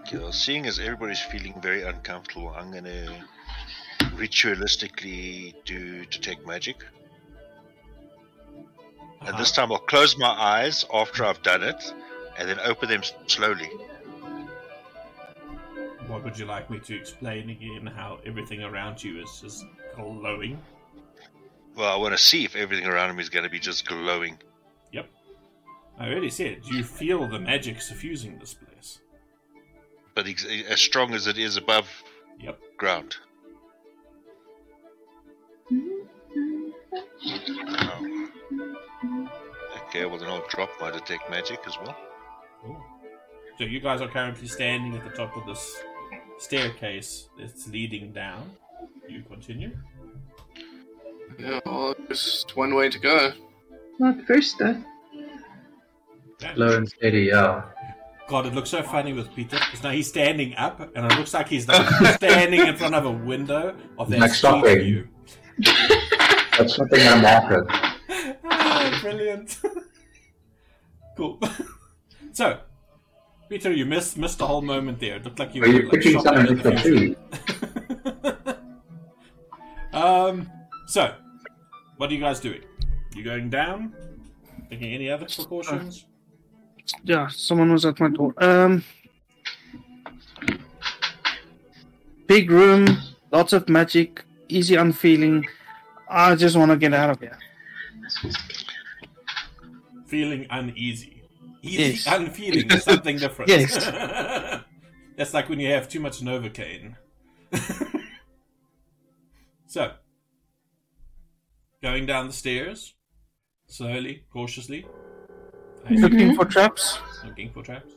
E: Okay, well, seeing as everybody's feeling very uncomfortable, I'm gonna ritualistically do to take magic. And this uh-huh. time I'll close my eyes after I've done it, and then open them slowly.
A: What would you like me to explain again? How everything around you is just glowing?
E: Well, I want to see if everything around me is going to be just glowing.
A: Yep. I already said, you feel the magic suffusing this place.
E: But ex- as strong as it is above
A: Yep.
E: ground. Oh. Okay, well then I'll drop my detect magic as well.
A: Cool. So you guys are currently standing at the top of this staircase that's leading down. You continue.
C: Yeah, well, just one way to go.
F: Not first, though.
A: Yeah.
B: Slow and steady, yeah.
A: God, it looks so funny with Peter because now he's standing up, and it looks like he's like standing in front of a window of that
B: Like
A: street
B: stopping.
A: view.
B: That's something I'm after.
A: Ah, brilliant. cool. so, Peter, you missed missed the whole moment there. It looked like you
B: Are you
A: like,
B: picking something
A: out of
B: with the tree?
A: um. So, what are you guys doing? You going down? Taking any other precautions?
D: Yeah, someone was at my door. Um, big room, lots of magic, easy unfeeling. I just want to get out of here.
A: Feeling uneasy. Easy
D: Yes.
A: unfeeling is something different.
D: Yes.
A: That's like when you have too much Novocaine. so, going down the stairs, slowly, cautiously. I
D: Looking for traps.
A: looking for traps.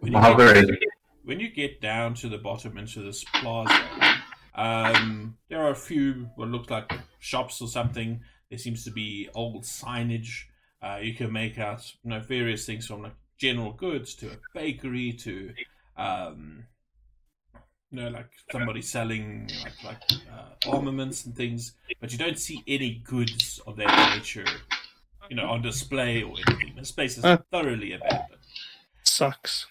A: When you, get, when you get down to the bottom into this plaza, um, there are a few what look like shops or something. There seems to be old signage. Uh, you can make out you know various things from like general goods to a bakery to um, you know like somebody selling like like uh, armaments and things, but you don't see any goods of that nature, you know, on display or anything. This place is thoroughly abandoned.
D: Sucks.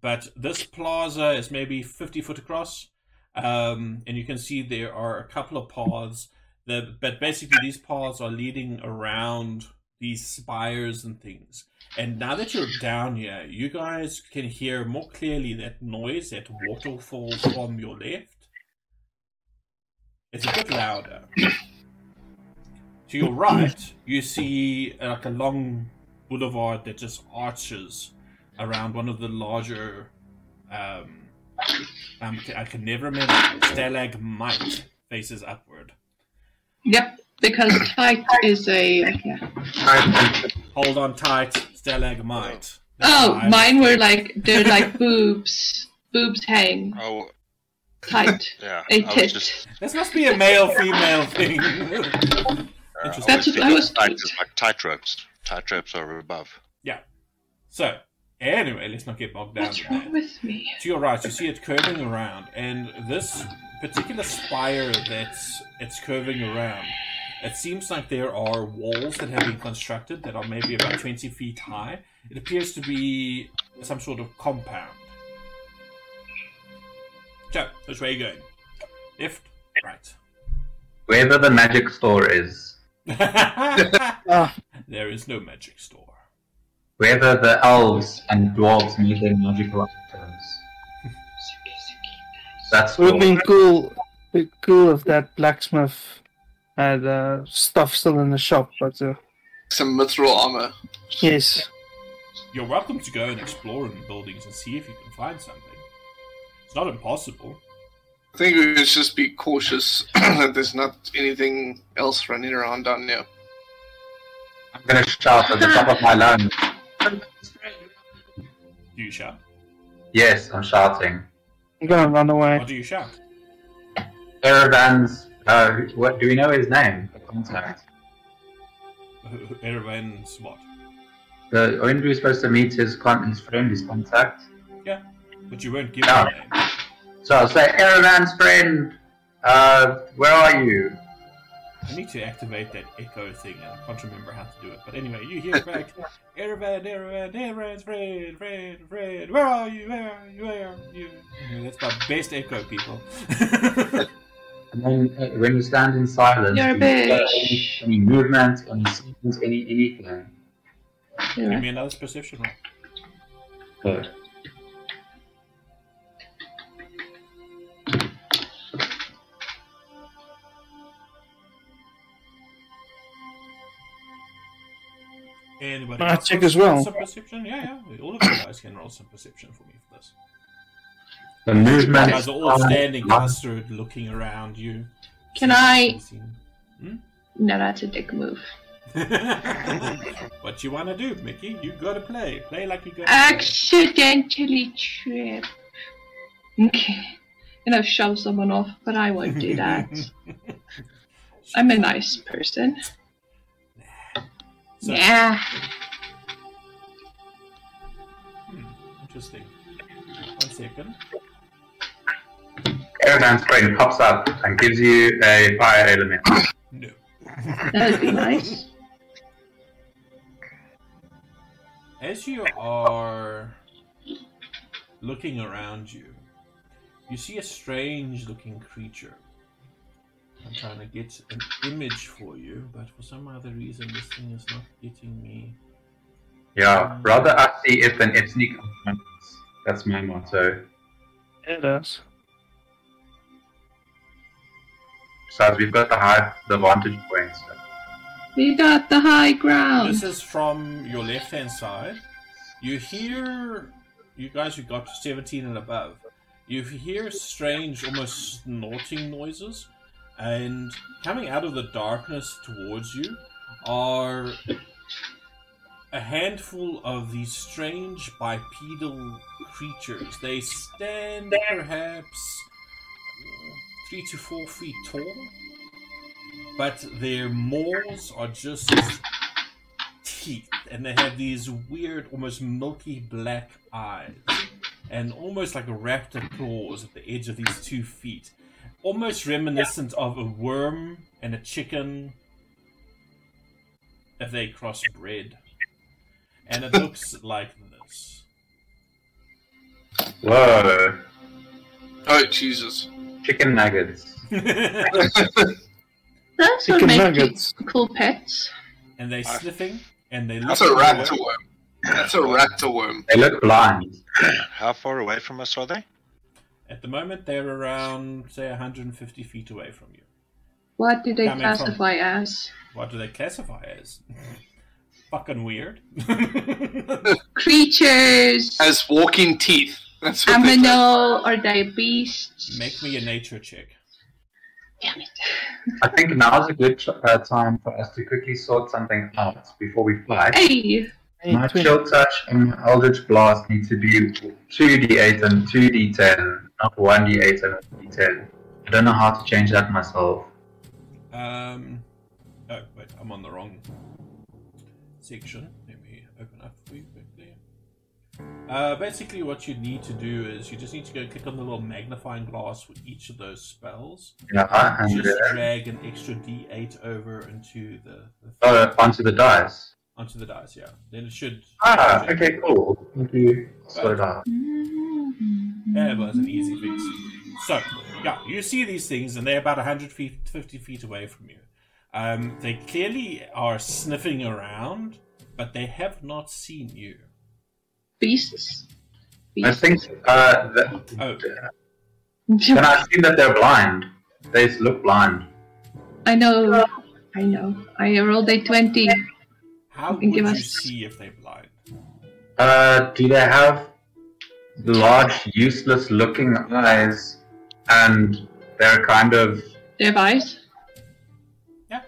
A: But this plaza is maybe 50 foot across. Um, and you can see there are a couple of paths. That, but basically, these paths are leading around these spires and things. And now that you're down here, you guys can hear more clearly that noise, that waterfall from your left. It's a bit louder. To your right, you see uh, like a long boulevard that just arches around one of the larger. Um, um, I can never remember. Stalagmite faces upward.
F: Yep, because tight is a yeah.
A: Hold on tight, stalagmite.
F: Oh,
A: I'm-
F: mine were like they're like boobs. Boobs hang
E: Oh,
F: tight.
E: yeah.
F: A
E: I
F: tit.
E: just,
A: This must be a male female thing.
E: uh,
A: Interesting.
F: That's what I was
E: tight is like tight ropes. Tight ropes are above. Yeah.
A: So, anyway, let's not get bogged down.
F: What's wrong
A: that.
F: with me?
A: To your right, you see it curving around, and this particular spire that's it's curving around. It seems like there are walls that have been constructed that are maybe about twenty feet high. It appears to be some sort of compound. So, which way are you going? Left, right.
B: Wherever the magic store is.
D: Ah,
A: there is no magic store.
B: wherever the elves and dwarves made their magical items. That's
D: It would have
B: cool.
D: been cool, be cool if that blacksmith had uh, stuff still in the shop, but uh,
C: Some mithril armor.
D: yes.
A: You're welcome to go and explore in the buildings and see if you can find something. It's not impossible.
C: I think we should just be cautious that there's not anything else running around down there.
B: I'm gonna shout at the top of my lungs.
A: Do you shout?
B: Yes, I'm shouting.
D: I'm gonna run away.
A: What do you shout?
B: Erevan's. Uh, what do we know his name? The contact.
A: Erevan's what?
B: The when we supposed to meet his con- his friend, his contact.
A: Yeah, but you won't give
B: Oh.
A: me a name.
B: So I'll say, Erevan's friend. Uh, where are you?
A: I need to activate that echo thing, and I can't remember how to do it. But anyway, you hear back, Erevan, Erevan, Erevan's friend, friend, friend. Where are you? Where are you? Where are you? Yeah, That's my best echo, people.
B: And then uh, when you stand in silence,
F: You're a
B: do you feel
F: bitch.
B: any, any movement, any sequence, any anything.
A: Give me another perception roll.
B: Good.
A: Anybody
D: I check as well.
A: Some perception? Yeah, yeah. All of you guys can roll some perception for me for this.
B: The
A: You
B: movement.
A: guys are all standing clustered, looking around you.
F: Can I-
A: Hmm?
F: No, that's a dick move.
A: what you want to do, Mickey? You gotta play. Play like you got.
F: Accidentally trip. Okay. You know, shove someone off, but I won't do that. I'm a nice person.
A: So,
F: Yeah.
A: hmm, interesting. One second.
B: Erevan's friend pops up and gives you a fire element.
A: No.
F: That'd be nice.
A: As you are looking around you, you see a strange looking creature. I'm trying to get an image for you, but for some other reason, this thing is not getting me.
B: Yeah, rather us see it than it sneak. That's my motto.
D: It is.
B: Besides, we've got the high, the vantage points.
F: We got the high ground.
A: This is from your left hand side. You hear, you guys who got to 17 and above, you hear strange, almost snorting noises, and coming out of the darkness towards you are a handful of these strange bipedal creatures. They stand perhaps three to four feet tall, but their maws are just teeth, and they have these weird, almost milky black eyes, and almost like a raptor claws at the edge of these two feet, almost reminiscent of a worm and a chicken if they crossbred. And it looks like this.
B: Whoa,
C: Oh, Jesus.
B: Chicken nuggets.
F: That's what
D: Chicken
F: makes
D: nuggets.
F: cool pets.
A: and they sniffing, and they look
C: That's a raptor worm. That's a raptor worm.
B: They look blind.
E: How far away from us are they?
A: At the moment, they're around, say, 150 feet away from you.
F: What do they
A: Coming from-
F: classify as?
A: What do they classify as? Fucking weird.
F: Creatures.
C: As walking teeth. That's what they
F: Aminal. Are they?
A: Make me a nature check.
F: Damn it.
B: I think now's a good uh, time for us to quickly sort something out before we fly.
F: Hey.
D: Hey,
B: My
D: twin-
B: chill touch and my eldritch blast need to be 2d8 and 2d10, not 1d8 and 1d10. I don't know how to change that myself.
A: Um. Oh, wait, I'm on the wrong section. Uh, basically, what you need to do is you just need to go click on the little magnifying glass for each of those spells.
B: Yeah, and
A: Just drag an extra d8 over into the, the
B: uh, onto the dice.
A: onto the dice. Yeah, then it should.
B: Ah, okay, cool. Thank you. It out.
A: Yeah, it was an easy fix. So, yeah, you see these things, and they're about 100 feet, 50 feet away from you. Um, they clearly are sniffing around, but they have not seen you.
F: Beasts.
B: I think uh, th-
A: Oh,
B: then I've seen that they're blind. They look blind.
F: I know. I know. I rolled a 20.
A: how
F: You
A: would
F: can
A: you
F: us-
A: see if they're blind?
B: Uh, do they have large, useless looking eyes and they're kind of.
F: They have eyes?
A: Yeah.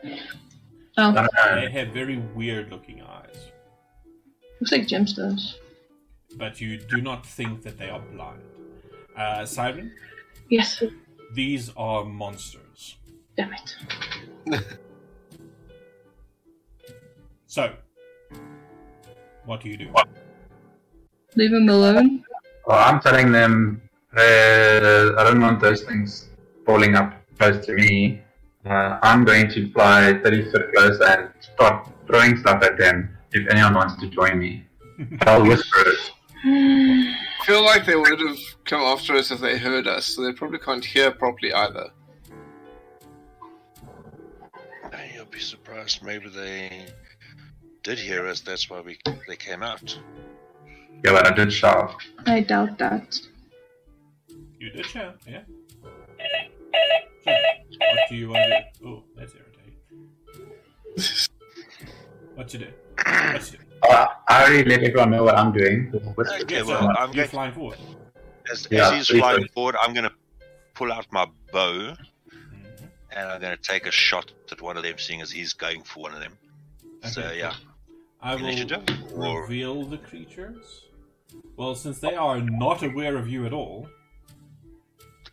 F: Oh,
B: I don't know.
A: They have very weird looking eyes,
F: looks like gemstones.
A: But you do not think that they are blind. Uh, Siren,
F: Yes.
A: these are monsters.
F: Damn it.
A: So, what do you do?
F: Leave them alone.
B: Well, I'm telling them uh, I don't want those things falling up close to me. Uh, I'm going to fly 30 foot close and start throwing stuff at them if anyone wants to join me. I'll whisper it.
C: I feel like they would have come after us if they heard us, so they probably can't hear properly either.
E: Hey, You'll be surprised. Maybe they did hear us. That's why we they came out.
B: Yeah, but I did shout.
F: I doubt that.
A: You did shout, yeah. So, what do you want to do? Oh, that's irritating. What you do? What you do?
B: Uh, I already let everyone know what I'm doing. Whisper
E: Okay,
A: Yeah,
B: it.
A: so
E: well, I'm
A: you're
E: going-
A: flying forward.
E: As,
B: Yeah,
E: as he's flying
B: do.
E: forward, I'm going to pull out my bow
A: Mhm.
E: and I'm going to take a shot at one of them, seeing as he's going for one of them. So
A: Okay,
E: yeah,
A: I will
E: Initiative, or-
A: reveal the creatures. Well, since they are not aware of you at all,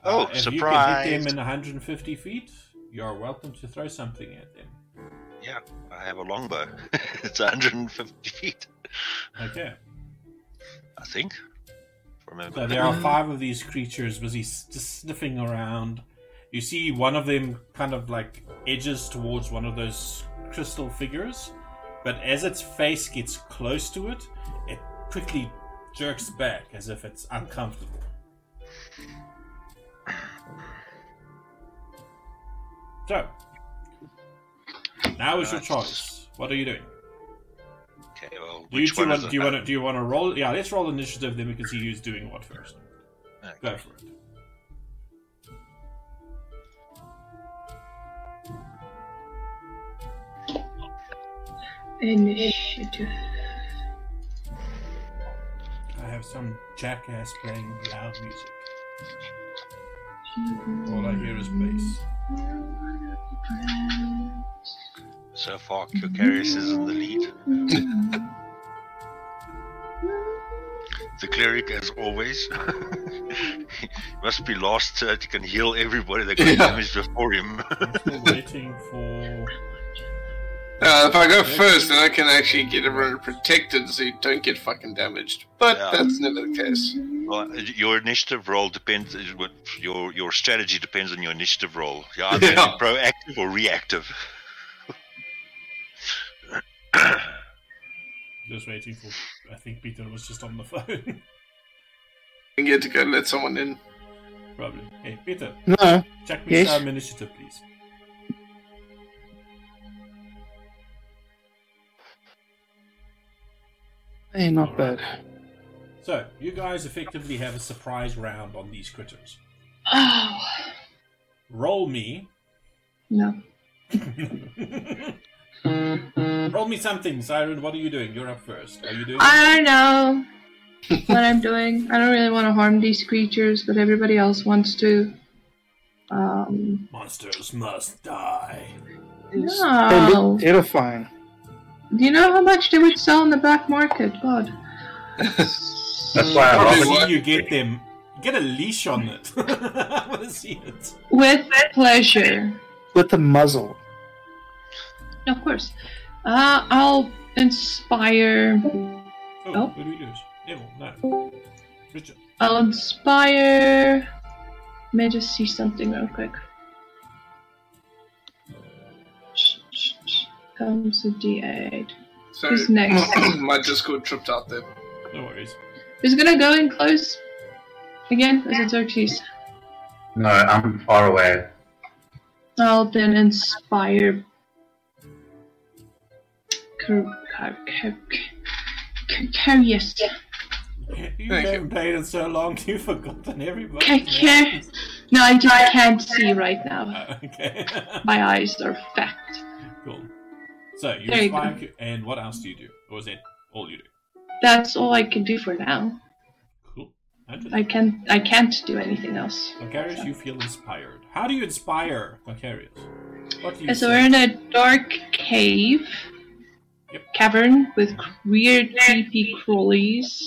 E: Oh,
A: uh, if you can hit them in 150 feet, you are welcome to throw something at them.
E: Yeah, I have a longbow. it's 150 feet,
A: Okay.
E: I think. Remember?
A: So there are five of these creatures busy just sniffing around. You see one of them kind of like edges towards one of those crystal figures, but as its face gets close to it, it quickly jerks back as if it's uncomfortable. So, now is your choice. What are you doing?
E: okay, well,
A: Do you,
E: which one
A: want,
E: is
A: do you want to do you want to roll? Yeah, let's roll initiative then we can see who's doing what first.
E: Okay.
A: Go for it.
F: Initiative.
A: I have some jackass playing loud music. All I hear is bass.
E: So far, Carcarius is in the lead. the cleric, as always, he must be lost so that he can heal everybody that got
C: Yeah.
E: damaged before him.
A: I'm still waiting for.
C: Uh, if I go first, then I can actually get everyone protected so you don't get fucking damaged. But
E: Yeah.
C: that's never the case.
E: well, your initiative roll depends. Your your strategy depends on your initiative roll. You're either
C: Yeah.
E: proactive or reactive.
A: Just waiting for. I think Peter was just on the phone.
C: I get to go let someone in.
A: Probably. Hey, Peter,
D: No,
A: check me
D: Yes?
A: some initiative, please.
D: hey, not bad.
A: So, you guys effectively have a surprise round on these critters.
F: Oh,
A: Roll me.
F: no.
A: Roll me something, Siren. What are you doing? You're up first. Are you doing?
F: I don't know what I'm doing. I don't really want to harm these creatures, but everybody else wants to. Um,
A: Monsters must die.
D: They
F: no.
D: look terrifying.
F: Do you know how much they would sell in the black market? God.
B: That's why I
C: Probably
B: love
A: See you get them. Get a leash on it. I want to see it.
F: With pleasure.
D: With the muzzle.
F: Of course. Uh, I'll inspire.
A: Oh,
F: Oh.
A: what do we lose? Neville, no. Richard.
F: I'll inspire. Let me just see something real quick. Comes a D8.
C: Sorry,
F: Who's next?
C: my Discord tripped out there.
A: No worries.
F: Who's gonna go in close? Again, is it Xerxes?
B: No, I'm far away.
F: I'll then inspire Car- car, car, car, curious.
A: You
C: Thank
A: haven't played in so long, you've forgotten everybody.
F: Ca- ca- no, I just can't see right now.
A: Okay.
F: My eyes are fact.
A: cool. So you
F: There you
A: spike, and what else do you do? Or is that all you do?
F: That's all I can do for now.
A: Cool.
F: I can I can't do anything else.
A: Vicarious, you feel inspired. How do you inspire Vicarious? What do you
F: So
A: say?
F: we're in a dark cave,
A: Yep.
F: Cavern with weird, creepy crawlies.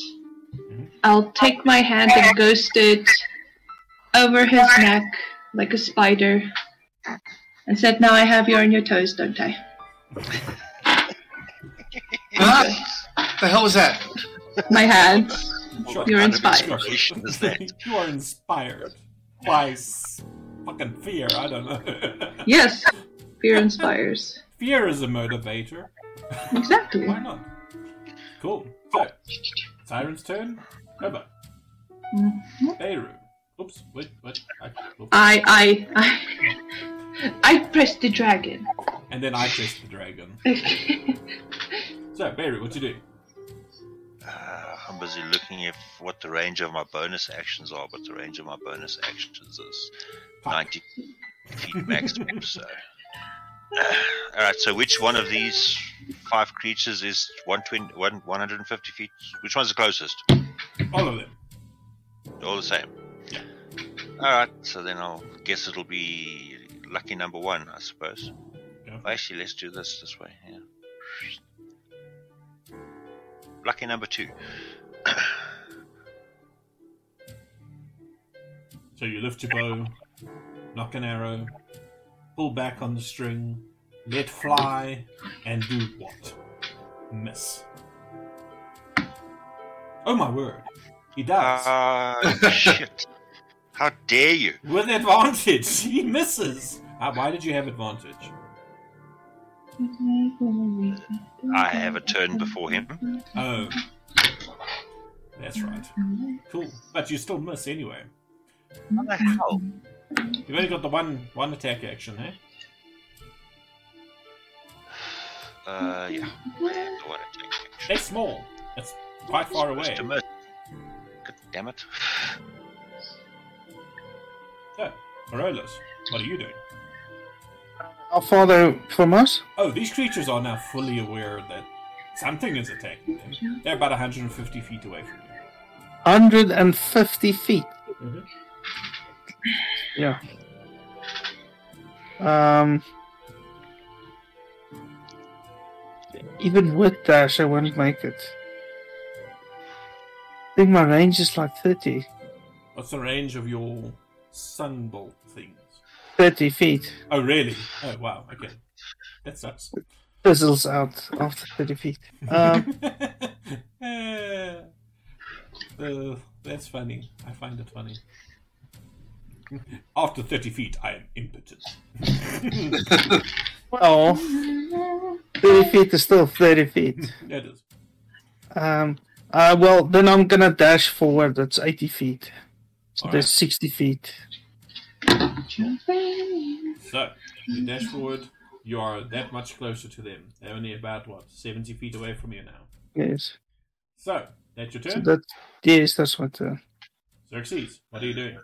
A: Mhm.
F: I'll take my hand and ghost it over his neck like a spider, and said, "Now I have you on your toes, don't I?"
C: Ah, the hell was that?
F: My hand.
A: Shut
F: You're inspired.
E: Inspiration is that?
A: you are inspired by s- fucking fear. I don't know.
F: Yes, fear inspires.
A: fear is a motivator.
F: Exactly.
A: Why not? Cool. So, Siren's turn. Over.
F: Mhm.
A: Beirut. Oops. Wait. What? I, oops.
F: I I I I pressed the dragon.
A: and then I press the dragon. So, Beirut, what you do?
E: Uh, I'm busy looking at what the range of my bonus actions are, but the range of my bonus actions is 90 feet maximum. So, all right. So, which one of these five creatures is 120, 150 feet? Which one's the closest?
A: All of them.
E: All the same.
A: Yeah.
E: All right. So then I'll guess it'll be lucky number one, I suppose.
A: Yeah.
E: Actually, let's do this this way. Yeah. Lucky number two.
A: So you lift your bow, knock an arrow, pull back on the string, let fly, and do what? Miss. Oh my word. He does.
E: Ah, shit. How dare you?
A: With advantage. He misses. Uh, why did you have advantage?
E: I have a turn before him.
A: Oh. That's right. Cool. But you still miss anyway.
E: How the hell?
A: You've only got the one one attack action, eh?
E: Uh, yeah. I have the one attack action.
A: They're small. It's quite far away.
E: Miss. God damn it.
A: So, Arolas, what are you doing?
D: How far they from us?
A: Oh, these creatures are now fully aware that something is attacking them. They're about 150 feet away from you.
D: 150 feet.
A: Mhm.
D: Yeah. Um. Even with dash, I won't make it. I think my range is like 30.
A: What's the range of your sunbolt things?
D: 30 feet.
A: Oh, really? Oh, wow. Okay. That sucks.
D: Fizzles out after 30 feet. Um,
A: uh, that's funny. I find it funny. After 30 feet, I am impotent.
D: well, 30 feet is still 30 feet.
A: that is.
D: Um, uh, well, then I'm gonna dash forward. That's 80 feet. So
A: Alright.
D: there's 60 feet.
A: So, you dash forward. You are that much closer to them. They're only about, what, 70 feet away from you now.
D: Yes.
A: So, that's your
D: So
A: turn.
D: that, yes, that's what. Uh,
A: Xerxes, what are you doing?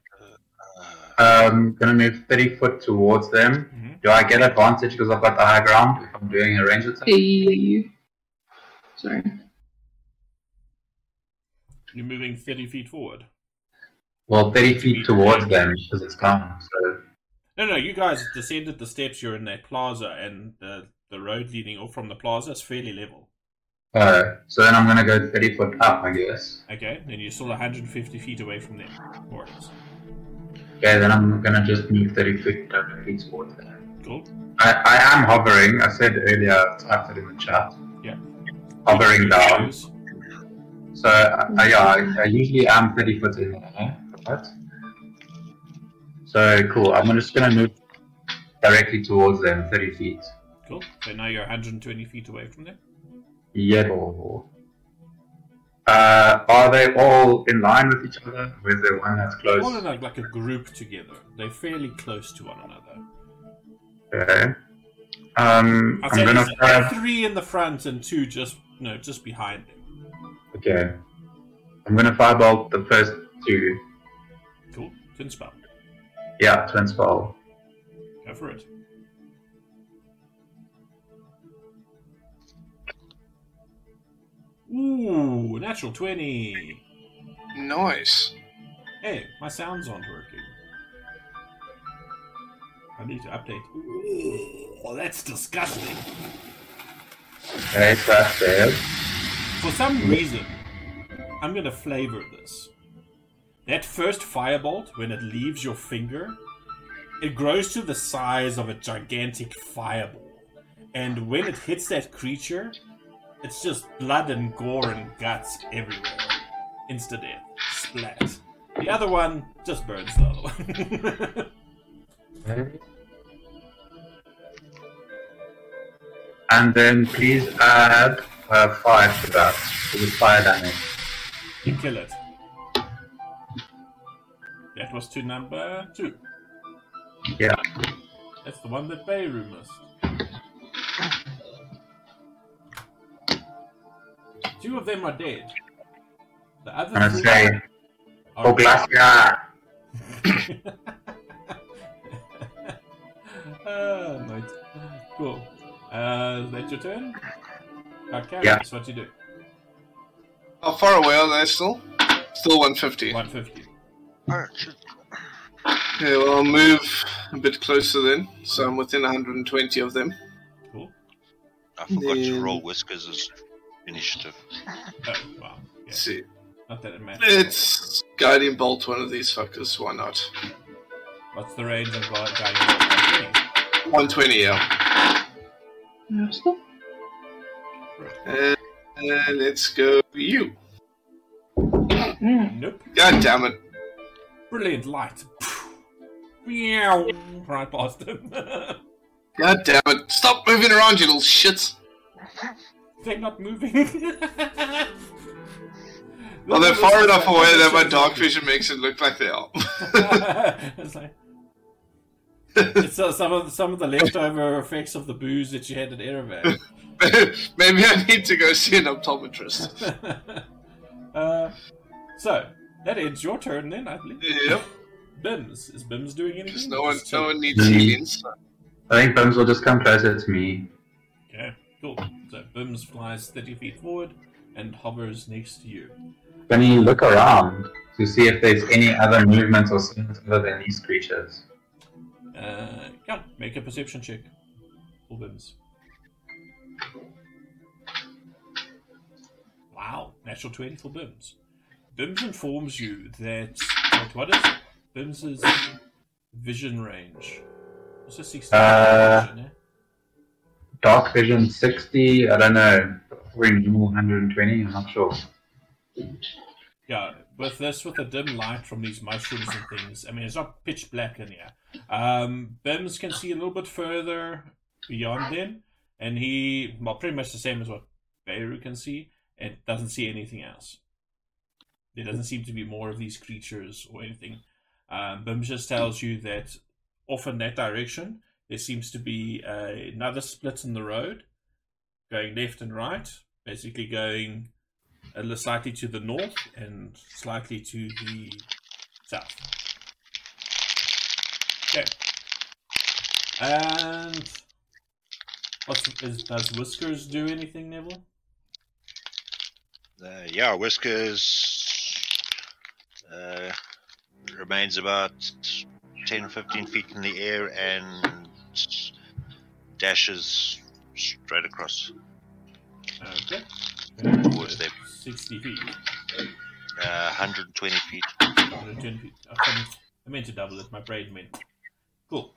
B: Um, gonna move 30 foot towards them.
A: Mhm.
B: Do I get advantage because I've got the high ground if I'm doing a range attack?
F: Hey. Sorry.
A: You're moving 30 feet forward.
B: Well, 30 feet towards them because it's calm. So
A: No, no, you guys descended the steps. You're in that plaza, and the, the road leading off from the plaza is fairly level.
B: Uh, so then I'm gonna go 30 foot up, I guess.
A: Okay, then you're still 150 feet away from them, more or less.
B: Okay, then I'm gonna just move 30 feet directly towards them.
A: Cool.
B: I, I am hovering. I said earlier, I typed it in the chat.
A: Yeah.
B: Hovering down.
A: Shoes.
B: So, uh, yeah, I, I usually am 30 foot in there. Right? So, cool. I'm just gonna move directly towards them, 30 feet.
A: Cool. So now you're 120 feet away from them.
B: Yeah. Uh, are they all in line with each other? Or is there one that's close?
A: All in a, like a group together. They're fairly close to one another.
B: Okay. Um,
A: I'd
B: I'm gonna fire.
A: three in the front and two just no, just behind him.
B: Okay. I'm gonna firebolt the first two.
A: Cool. Twin spell.
B: Yeah, twin spell.
A: Go for it. Ooh, natural 20.
C: Nice.
A: Hey, my sounds aren't working. I need to update. Ooh, that's disgusting.
B: Okay, so that's.
A: For some reason, I'm gonna flavor this. That first firebolt, when it leaves your finger, it grows to the size of a gigantic fireball. And when it hits that creature, it's just blood and gore and guts everywhere. Insta death. Splat. The other one just burns the other one.
B: And then please add uh, five to that. To the fire damage.
A: you kill it. That was to number two.
B: Yeah.
A: That's the one that Beirut missed. Two of them are dead. The other
B: I'm gonna
A: three
B: say
A: are
B: Oh Glacia.
A: Ah, nice. Cool. Uh, that's your turn? Okay,
B: Yeah.
A: that's what you do.
C: How far away are they still? Still 150.
A: 150.
E: Oh, shit.
C: Okay, well, I'll move a bit closer then. So I'm within 120 of them.
A: Cool.
E: I forgot to roll Whiskers as initiative.
A: Oh, wow. Yeah.
C: See.
A: Not that it matters.
C: It's guiding bolt one of these fuckers. Why not?
A: What's the range of guy- guiding bolt?
C: 120, yeah.
F: Understood.
C: And, and let's go you.
F: Mm.
A: Nope.
C: God damn it.
A: Brilliant light. Meow. Right past him.
C: God damn it. Stop moving around, you little shits.
A: They're not moving.
C: Well, they're far enough away that my dog vision makes it look like they are.
A: it's like it's uh, some of the, some of the leftover effects of the booze that you had at Erevan.
C: Maybe I need to go see an optometrist.
A: uh, so that ends your turn then, I believe.
C: Yep.
A: Bims is Bims doing anything?
C: Because no one, no one needs healing.
B: I think Bims will just come closer to me.
A: Cool. So Bims flies thirty feet forward and hovers next to you.
B: Can you look around to see if there's any other movements or scenes other than these creatures?
A: Uh, yeah, make a perception check for Bims. Wow, natural 20 for Bims. Bims informs you that. What, what is Bims's vision range? What's the 60
B: Uh,
A: vision, eh?
B: Dark vision 60, I don't know. Probably normal 120, I'm not sure.
A: Yeah, with this, with the dim light from these mushrooms and things, I mean, it's not pitch black in here. Um, Bims can see a little bit further beyond them, and he, well, pretty much the same as what Beirut can see, and doesn't see anything else. There doesn't seem to be more of these creatures or anything. Um, Bims just tells you that off in that direction, there seems to be uh, another split in the road, going left and right, basically going a little slightly to the north and slightly to the south. Okay. And what's, is, does Whiskers do anything, Neville?
E: Uh, yeah, Whiskers uh, remains about 10 15 feet in the air and dashes straight across
A: Okay.
E: towards them.
A: 60 feet.
E: Uh, 120 feet.
A: 110 feet. I, I meant to double it. My brain meant. Cool.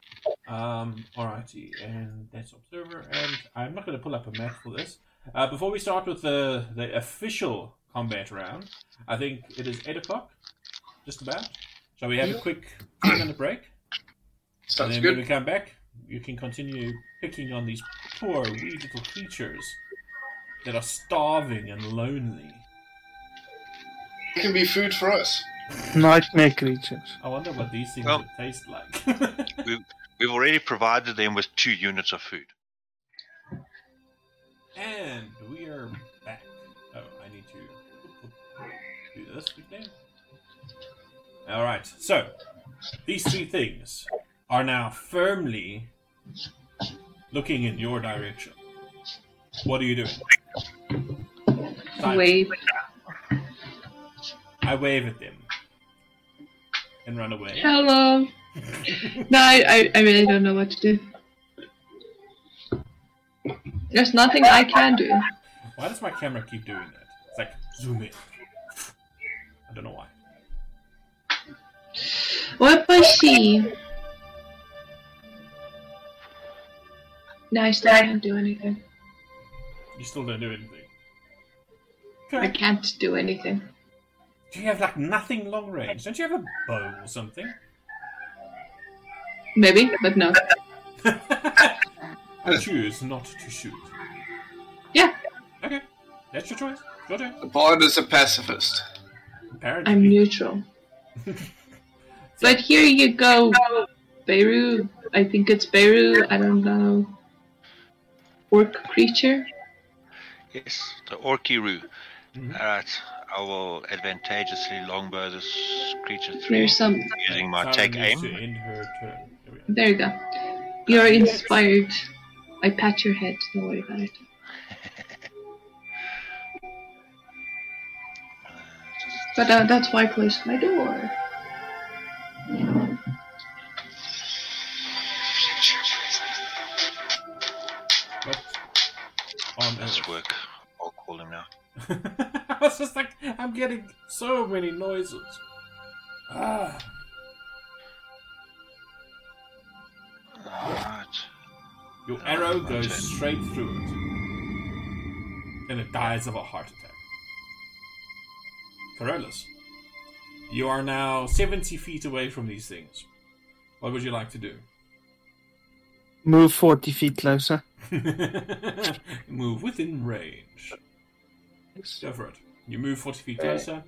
A: Um, alrighty, and that's observer. And I'm not going to pull up a map for this. Uh, before we start with the the official combat round, I think it is eight o'clock, just about. Shall we have a quick minute break?
C: Sounds
A: and then when we come back, you can continue picking on these poor wee little creatures that are starving and lonely.
C: It can be food for us.
D: Nightmare creatures.
A: I wonder what these things
E: Well-
A: would taste like.
E: We've already provided them with two units of food.
A: And we are back. Oh, I need to do this again. Alright, so these three things are now firmly looking in your direction. What are you doing? Simon,
F: Wave.
A: I wave at them and run away.
F: Hello. No, I, I, I really don't know what to do. There's nothing I can do.
A: Why does my camera keep doing that? It's like zoom in. I don't know why.
F: What if I No, I still can't do anything.
A: You still don't do anything.
F: I can't do anything.
A: Do you have like nothing long range? Don't you have a bow or something?
F: Maybe, but no.
A: I choose not to shoot.
F: Yeah,
A: Okay, that's your choice. Your turn.
C: The bard is a pacifist.
A: Apparently.
F: I'm neutral. But here you go, Beirut. I think it's Beirut. I don't know. Orc creature.
E: Yes, the Orkiru.
A: Mhm.
E: Alright, I will advantageously longbow this creature through
F: There's some.
E: using my
A: Sarah
E: take aim.
A: to her turn. There.
F: There you go. You're inspired. I pat your head. Don't worry about it. But uh, that's why I closed my door.
A: Earth?
E: work. I'll call him now.
A: I was just like, I'm getting so many noises. Ah.
E: Alright.
A: Your arrow goes straight through it. And it dies of a heart attack. Carolus, you are now 70 feet away from these things. What would you like to do?
D: Move 40 feet closer.
A: move within range. Go for it. You move 40 feet closer.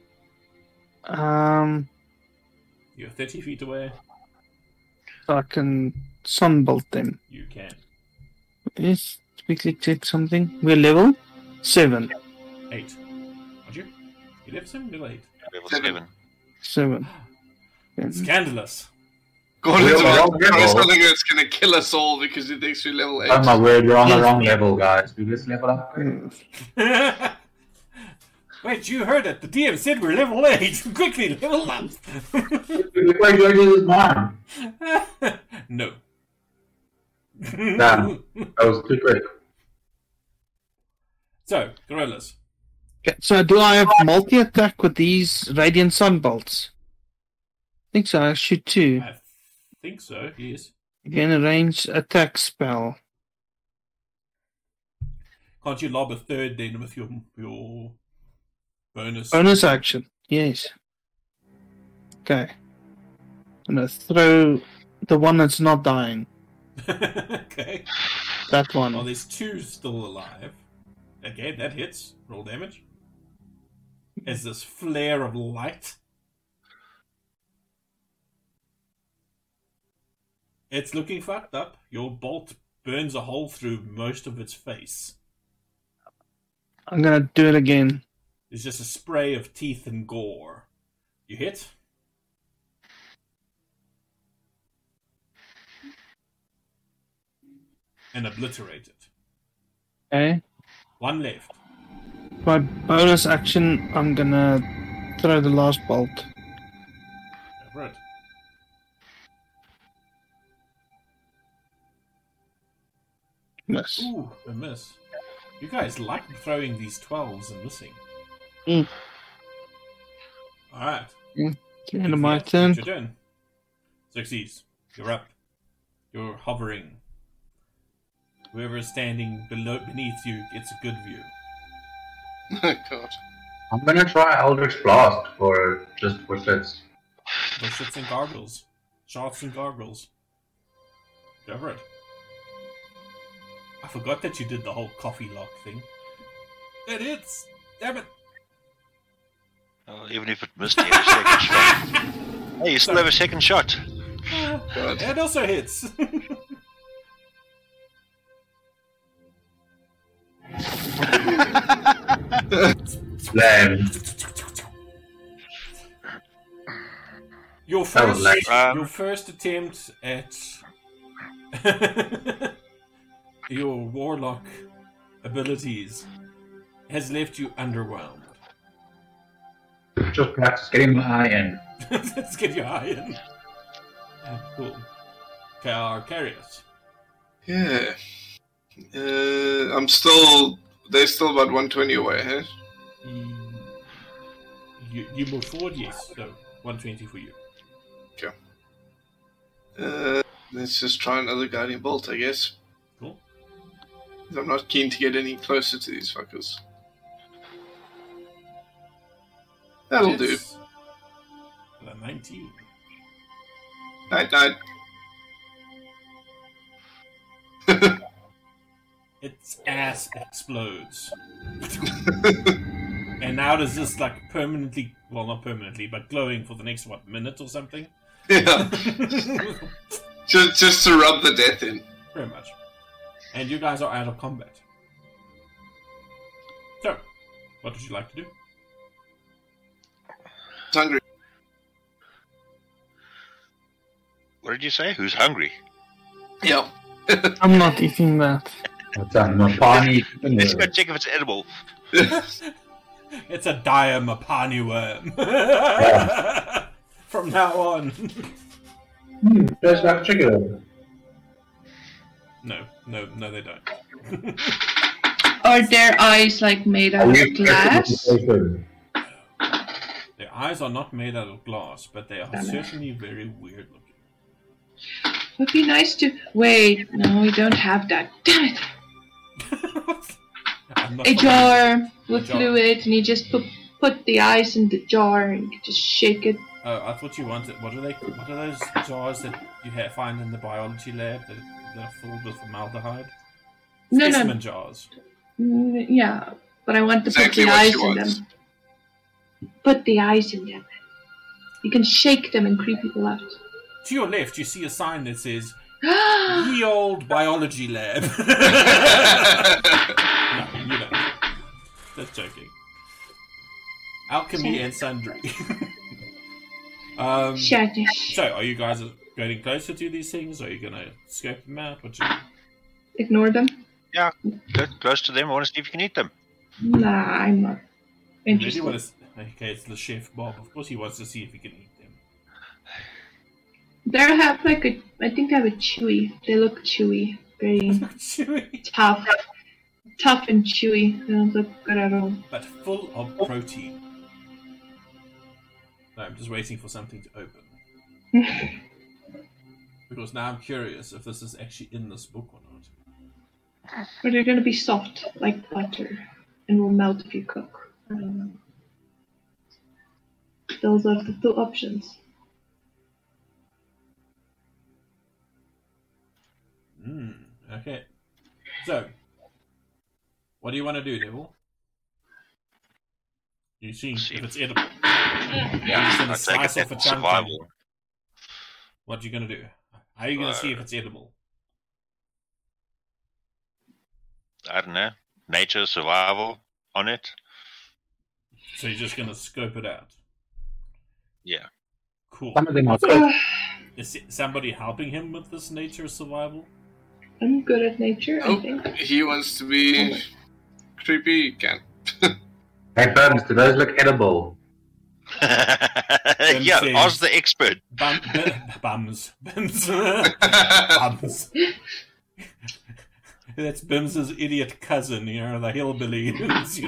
D: Um,
A: You're 30 feet away.
D: so I can sunbolt them.
A: You can.
D: Let's quickly check something. We're level 7.
A: 8. Aren't you? You left 7 level 8.
E: Level
C: Seven.
E: 7.
D: 7.
A: Scandalous.
C: Gordon's
B: We're
C: about
B: wrong
C: to tell us
B: level.
C: something that's gonna kill us all because he thinks we're level 8.
B: Oh my word, we're on the wrong level, guys. We just level up.
A: Wait, you heard it. The DM said we're level 8. Quickly, level up.
B: Before you go to this mine.
A: no.
B: Damn. That was too quick.
A: So, gorillas.
D: Okay, so do I have multi attack with these radiant sunbolts? I think so. I shoot two.
A: I think so, yes.
D: Again, a range attack spell.
A: Can't you lob a third then with your your bonus?
D: Bonus action. Yes. Okay. I'm gonna throw the one that's not dying.
A: okay.
D: That one.
A: Well, there's two still alive. Okay, that hits. Roll damage. As this flare of light. It's looking fucked up. Your bolt burns a hole through most of its face.
D: I'm gonna do it again.
A: It's just a spray of teeth and gore. You hit. And obliterate it.
D: Okay.
A: One left.
D: My bonus action, I'm gonna throw the last bolt.
A: Go
D: Miss.
A: Ooh, a miss. You guys like throwing these 12s and missing.
D: Mm.
A: Alright.
D: End of my turn.
A: It's your turn. Succeeds. You're up. You're hovering. Whoever is standing below beneath you gets a good view.
C: Oh god.
B: I'm gonna try Eldritch Blast for just for shits.
A: For shits and gargles. Shots and gargles. Go for it. I forgot that you did the whole coffee lock thing. It hits! Damn it!
E: Oh, even if it missed, you have a second shot. Hey, you still have a second shot.
C: God.
A: it also hits!
B: Lame.
A: Your first. Your first attempt at your warlock abilities has left you underwhelmed.
B: Just practice getting my eye in.
A: Let's get your eye in. Cool. Carcarius.
C: Yeah. Uh, I'm still. They're still about 120 away, huh?
A: Mm, You, you move forward, yes. So 120 for you. Okay.
C: Uh, let's just try another Guiding Bolt, I guess. I'm not keen to get any closer to these fuckers. That'll do.
A: The 19.
C: Night, night.
A: Its ass explodes. and now it is just like permanently, well, not permanently, but glowing for the next, what, minute or something?
C: yeah. Just, just to rub the death in.
A: Very much. And you guys are out of combat. So, what would you like to do?
C: It's hungry.
E: What did you say? Who's hungry?
C: Yeah.
D: I'm not eating that.
B: What's that? Mopani.
E: Let's go check if it's edible.
A: It's a dire Mopani worm. From now on.
B: Hmm, there's that chicken.
A: No, no, no, they don't.
F: Are their eyes like made out of glass?
B: Chicken.
A: Their eyes are not made out of glass, but they are certainly very weird looking.
F: Would be nice to. Wait, no, we don't have that. Damn it! A jar with
A: jar.
F: fluid, and you just put put the eyes in the jar and you just shake it.
A: Oh, I thought you wanted. What are they? What are those jars that you ha- find in the biology lab that, that are filled with formaldehyde?
F: No, no,
A: Specimen jars.
F: Mm, yeah, but I want to
C: Exactly
F: put the
C: what
F: eyes in
C: wants.
F: them. Put the eyes in them. You can shake them and creep people out.
A: To your left, you see a sign that says "Ye old biology lab." no, you don't. Just joking. Alchemy and sundry. um,
F: Shadish.
A: so, are you guys getting closer to these things? Are you gonna scope them out? What you? Ah.
F: Ignore them.
E: Go close to them. I want to see if you can eat them.
F: Nah, I'm not
A: Really
F: interested.
A: want to? Okay, it's the chef Bob. Of course, he wants to see if he can eat them.
F: They have like a. I think they have a chewy. They look chewy, very
A: Chewy,
F: tough, tough and chewy. They don't look good at all.
A: but full of protein. No, I'm just waiting for something to open. because now I'm curious if this is actually in this book or not.
F: But they're gonna be soft like butter and will melt if you cook. I don't know. Those are the two options.
A: Mm, okay. So, what do you want to do, Devil? You see
E: See
A: if
E: if-
A: it's edible.
E: Yeah,
A: just gonna
E: I take
A: slice
E: it
A: off a
E: that's
A: chunk
E: survival.
A: What are you gonna do? How are you gonna see if it's edible?
E: I don't know. Nature, survival on it.
A: So you're just gonna scope it out.
E: Yeah.
A: Cool.
B: Some of them are cooked.
A: Is somebody helping him with this nature survival?
F: I'm good at nature, I
C: Oh,
F: think.
C: he wants to be creepy. He can.
B: Hey, Burns, do those look edible?
E: yeah,
A: says-
E: ask the expert.
A: Bum, bu- bums. Bims. Bums. That's Bims's idiot cousin, you know, the hillbilly. you know?
B: To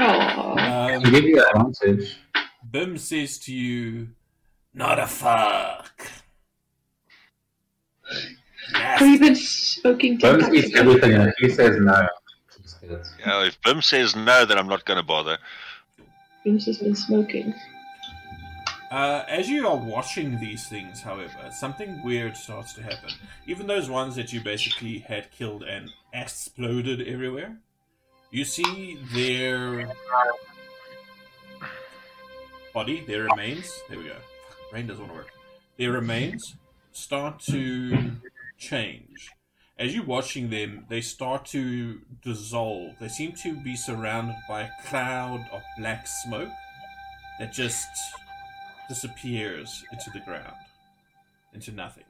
A: um,
B: give you that advantage.
A: Bim says to you, not a fuck.
F: Have you been smoking
B: Burns
F: tobacco?
B: eats everything, and he says no.
E: Yeah, if Bim says no, then I'm not going to bother.
F: Bruce has been smoking.
A: Uh, as you are watching these things, however, something weird starts to happen. Even those ones that you basically had killed and exploded everywhere, you see their body, their remains. There we go. Brain doesn't want to work. Their remains start to change, as you're watching them, they start to dissolve. They seem to be surrounded by a cloud of black smoke that just disappears into the ground, into nothing.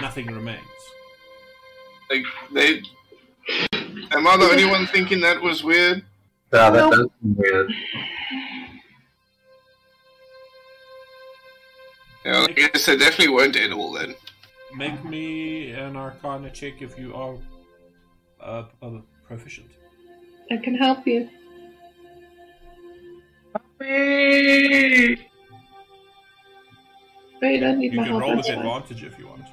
A: Nothing remains.
C: Like they. Am I the only one thinking that was weird?
B: Yeah, that
F: No.
B: does seem weird.
C: Yeah, I guess they definitely weren't edible then.
A: Make me an Arcana check if you are uh, uh, proficient.
F: I can help you. But you don't need
A: You
F: my
A: can
F: help.
A: roll with
F: That's fine.
A: advantage if you want.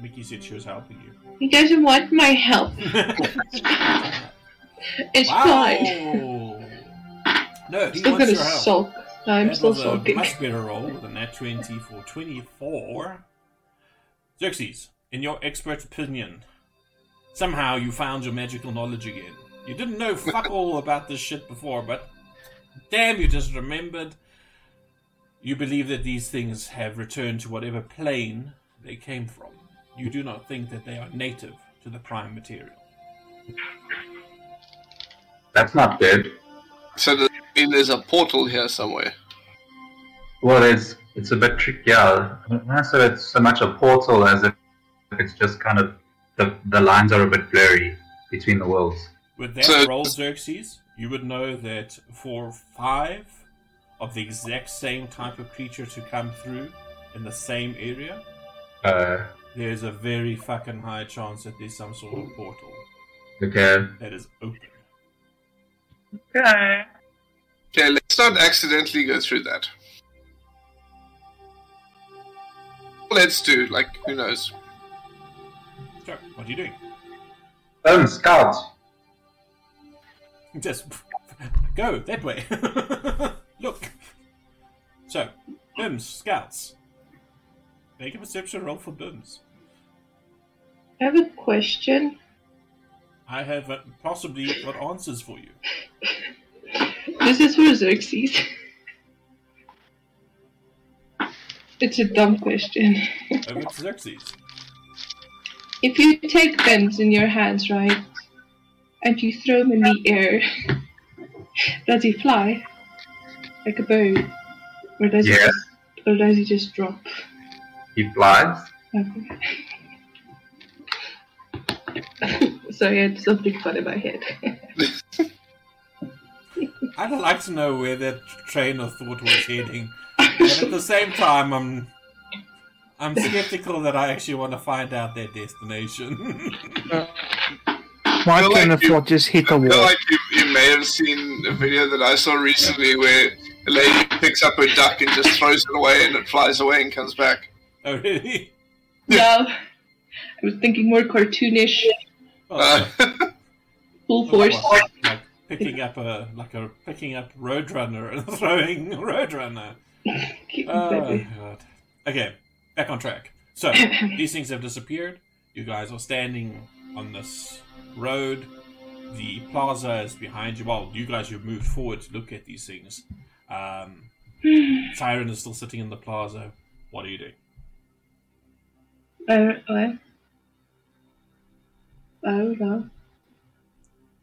A: Mickey said she was helping you.
F: He doesn't want my help. It's fine.
A: wow! No, he
F: Still
A: wants
F: gonna
A: your help.
F: sulk. No, I'm
A: that
F: still
A: was a
F: sulking.
A: much better roll with a nat 20 for 24. Xerxes, in your expert opinion, somehow you found your magical knowledge again. You didn't know fuck all about this shit before, but damn, you just remembered. You believe that these things have returned to whatever plane they came from. You do not think that they are native to the prime material.
B: That's not good.
C: So does that mean there's a portal here somewhere?
B: Well, it's it's a bit tricky. Yeah, not so it's so much a portal as if it's just kind of the the lines are a bit blurry between the worlds.
A: With that
C: So-
A: roll, Xerxes, you would know that for five of the exact same type of creature to come through in the same area,
B: Uh,
A: there's a very fucking high chance that there's some sort of portal
B: okay.
A: that is open.
B: Okay.
C: Okay, let's not accidentally go through that. Let's do, like, who knows?
A: So, what are you doing?
B: Oh, scout.
A: Just go that way. Look. So, Bims, scouts. Make a perception roll for Bims.
F: I have a question.
A: I have uh, possibly got answers for you.
F: This is for Xerxes. It's a dumb question.
A: Over to Xerxes.
F: If you take pens in your hands, right, and you throw him in the air, does he fly like a bird, or does he just, or does he just drop?
B: He flies.
F: Okay. Sorry, I had something fun in my head.
A: I'd like to know where that train of thought was heading. But at the same time, I'm I'm skeptical that I actually want to find out their destination.
D: Uh, My
C: feel
D: train
C: like
D: of
C: you-
D: just hit a
C: I feel
D: wall.
C: like you, you may have seen a video that I saw recently where a lady picks up a duck and just throws it away and it flies away and comes back.
A: oh, really?
F: no, I was thinking more cartoonish,
A: Well,
C: Uh,
F: full force.
A: what, like picking up a like a picking up Roadrunner and throwing Roadrunner.
F: Keep it
A: Oh god. Okay, back on track. So these things have disappeared. You guys are standing on this road. The plaza is behind you. Well, you guys have moved forward to look at these things. Um, Siren is still sitting in the plaza. What are you doing?
F: Uh, what? I don't.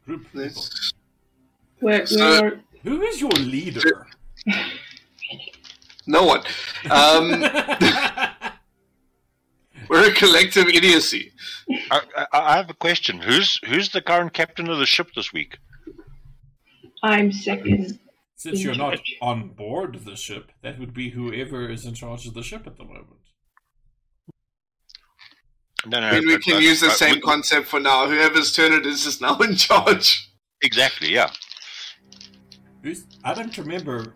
A: Group people.
C: it's-
F: Where,
C: So-
F: where
A: Who is your leader?
C: no one. Um, we're a collective idiocy.
E: I, I, I have a question. Who's who's the current captain of the ship this week?
F: I'm second.
A: Since you're not on board the ship, that would be whoever is in charge of the ship at the moment.
E: No, no.
C: I mean, we
E: but-
C: can
E: but-
C: use the
E: but
C: same
E: we-
C: concept for now. Whoever's turn it is is now in charge.
E: Exactly. Yeah.
A: I don't remember.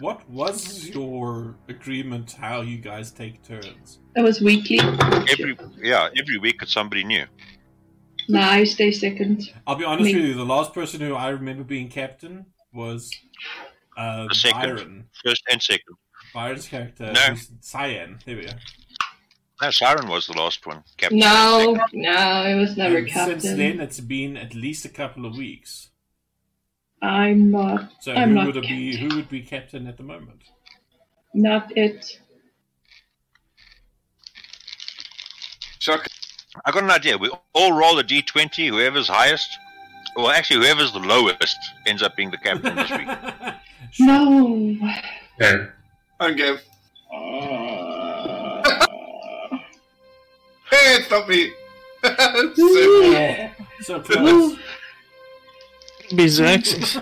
A: What was your agreement? How you guys take turns?
F: It was weekly.
E: Every yeah every week it's somebody new.
F: Nah, I stay second.
A: I'll be honest
F: Me.
A: with you. The last person who I remember being captain was uh,
E: The second.
A: Byron.
E: First and second.
A: Byron's character,
E: No.
A: who's Cyan. There we go.
E: No, Siren was the last one. Captain.
F: No, no, it was never
A: And
F: captain.
A: Since then, it's been at least a couple of weeks.
F: I'm not.
A: So
F: I'm
A: who
F: not
A: would be? Who would be captain at the moment?
F: Not it.
C: So
E: I got an idea. We all roll a d20. Whoever's highest, well, actually, whoever's the lowest ends up being the captain this week.
F: No.
B: Yeah.
C: I'm give.
F: Uh...
C: hey, it's not me.
A: so, yeah. so.
D: Be Xerxes.